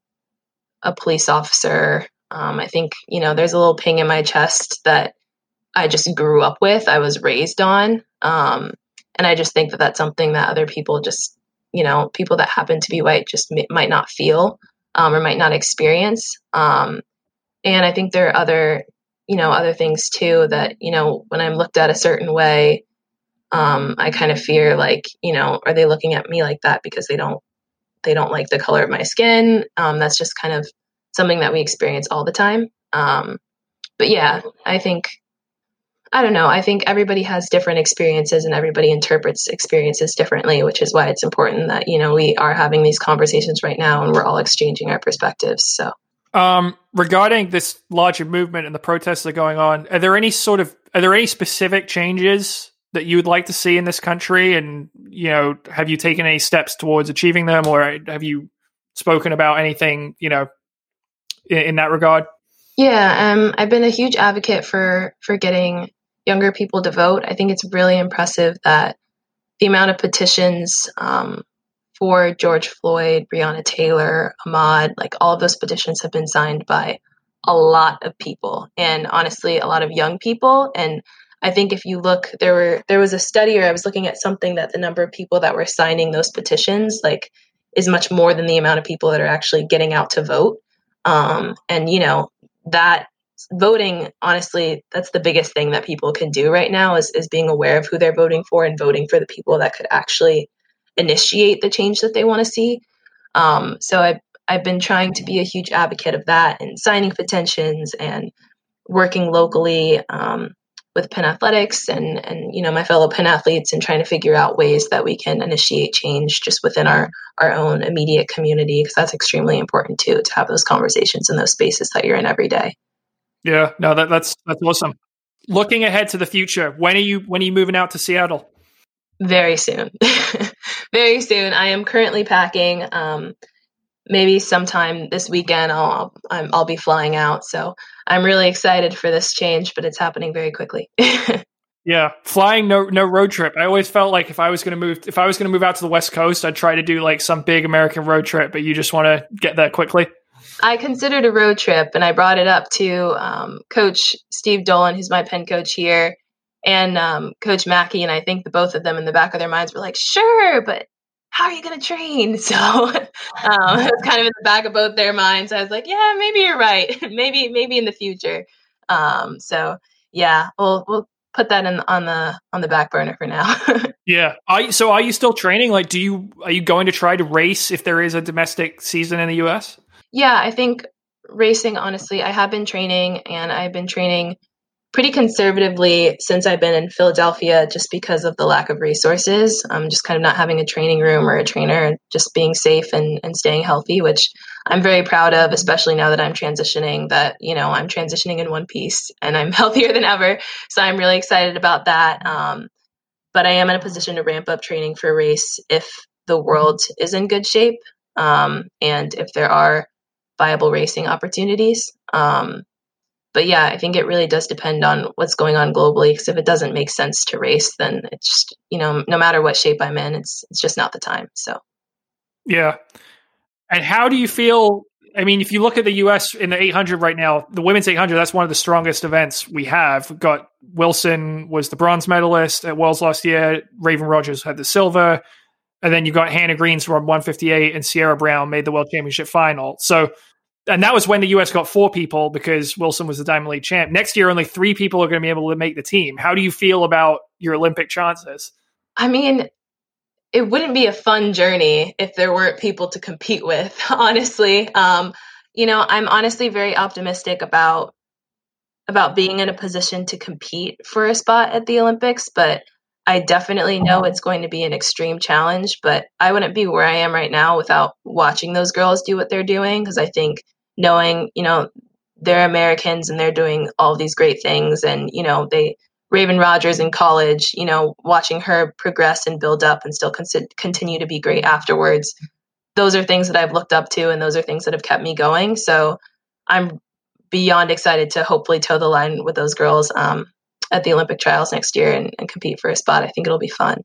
a police officer um, I think, you know, there's a little ping in my chest that I just grew up with, I was raised on. Um, and I just think that that's something that other people just, you know, people that happen to be white just m- might not feel um, or might not experience. Um, and I think there are other, you know, other things too that, you know, when I'm looked at a certain way, um, I kind of fear like, you know, are they looking at me like that because they don't, they don't like the color of my skin? Um, that's just kind of something that we experience all the time. Um, but yeah, I think I don't know. I think everybody has different experiences and everybody interprets experiences differently, which is why it's important that, you know, we are having these conversations right now and we're all exchanging our perspectives. So, um, regarding this larger movement and the protests that are going on, are there any sort of, are there any specific changes that you would like to see in this country? And, you know, have you taken any steps towards achieving them or have you spoken about anything, you know, in, in that regard? Yeah, um, I've been a huge advocate for for getting younger people to vote. I think it's really impressive that the amount of petitions um, for George Floyd, Breonna Taylor, Ahmaud, like all of those petitions have been signed by a lot of people, and honestly, a lot of young people. And I think if you look, there were there was a study, or I was looking at something that the number of people that were signing those petitions, like, is much more than the amount of people that are actually getting out to vote. Um, and, you know, that voting, honestly, that's the biggest thing that people can do right now is, is being aware of who they're voting for and voting for the people that could actually initiate the change that they want to see. Um, so I've, I've been trying to be a huge advocate of that and signing petitions and working locally. Um, with Penn Athletics and and you know my fellow Penn athletes and trying to figure out ways that we can initiate change just within our our own immediate community because that's extremely important too to have those conversations in those spaces that you're in every day. Yeah, no, that, that's that's awesome. Looking ahead to the future, when are you when are you moving out to Seattle? Very soon, very soon. I am currently packing. Um, maybe sometime this weekend I'll I'll, I'll be flying out. So I'm really excited for this change, but it's happening very quickly. yeah, flying no no road trip. I always felt like if I was going to move if I was going to move out to the West Coast, I'd try to do like some big American road trip. But you just want to get there quickly. I considered a road trip, and I brought it up to um, Coach Steve Dolan, who's my Penn coach here, and um, Coach Mackey, and I think the both of them in the back of their minds were like, "Sure, but how are you going to train? So um, it's kind of in the back of both their minds. I was like, yeah, maybe you're right. maybe, maybe in the future. Um, so yeah, we'll, we'll put that in on the, on the back burner for now. yeah. Are so are you still training? Like, do you, are you going to try to race if there is a domestic season in the U S? Yeah, I think racing, honestly, I have been training and I've been training pretty conservatively since I've been in Philadelphia just because of the lack of resources. I'm um, just kind of not having a training room or a trainer, just being safe and, and staying healthy, which I'm very proud of, especially now that I'm transitioning, that, you know, I'm transitioning in one piece and I'm healthier than ever. So I'm really excited about that. Um, but I am in a position to ramp up training for race if the world is in good shape um, and if there are viable racing opportunities. Um, but yeah, I think it really does depend on what's going on globally. Because if it doesn't make sense to race, then it's just you know no matter what shape I'm in, it's it's just not the time. So yeah. And how do you feel? I mean, if you look at the U.S. in the 800 right now, the women's 800, that's one of the strongest events we have. We've got Wilson was the bronze medalist at Worlds last year. Raevyn Rogers had the silver. And then you've got Hanna Green's from 158 and Ce'Aira Brown made the World Championship final. So and that was when the US got four people because Wilson was the Diamond League champ. Next year, only three people are going to be able to make the team. How do you feel about your Olympic chances? I mean, it wouldn't be a fun journey if there weren't people to compete with, honestly. Um, you know, I'm honestly very optimistic about about being in a position to compete for a spot at the Olympics, but I definitely know it's going to be an extreme challenge, but I wouldn't be where I am right now without watching those girls do what they're doing because I think knowing, you know, they're Americans and they're doing all these great things and, you know, they Raevyn Rogers in college, you know, watching her progress and build up and still con- continue to be great afterwards. Those are things that I've looked up to and those are things that have kept me going. So I'm beyond excited to hopefully toe the line with those girls. Um, at the Olympic trials next year and, and compete for a spot. I think it'll be fun.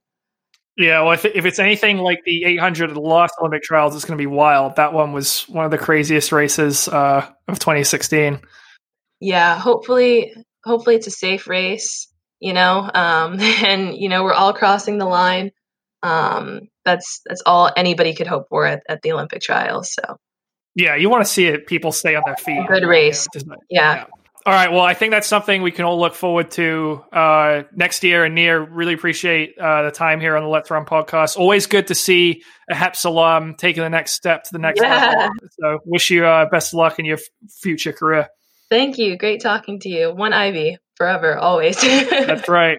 Yeah, well, if, if it's anything like the 800 at the last Olympic trials, it's going to be wild. That one was one of the craziest races uh, of 2016. Yeah, hopefully, hopefully it's a safe race. You know, um, and you know we're all crossing the line. Um, that's that's all anybody could hope for at, at the Olympic trials. So. Yeah, you want to see it. People stay on their feet. A good race. You know, yeah. yeah. All right. Well, I think that's something we can all look forward to uh, next year. And Nia, really appreciate uh, the time here on the LetsRun podcast. Always good to see a HEPS alum taking the next step to the next yeah. level. So, wish you uh, best of luck in your f- future career. Thank you. Great talking to you. One Ivy forever, always. that's right.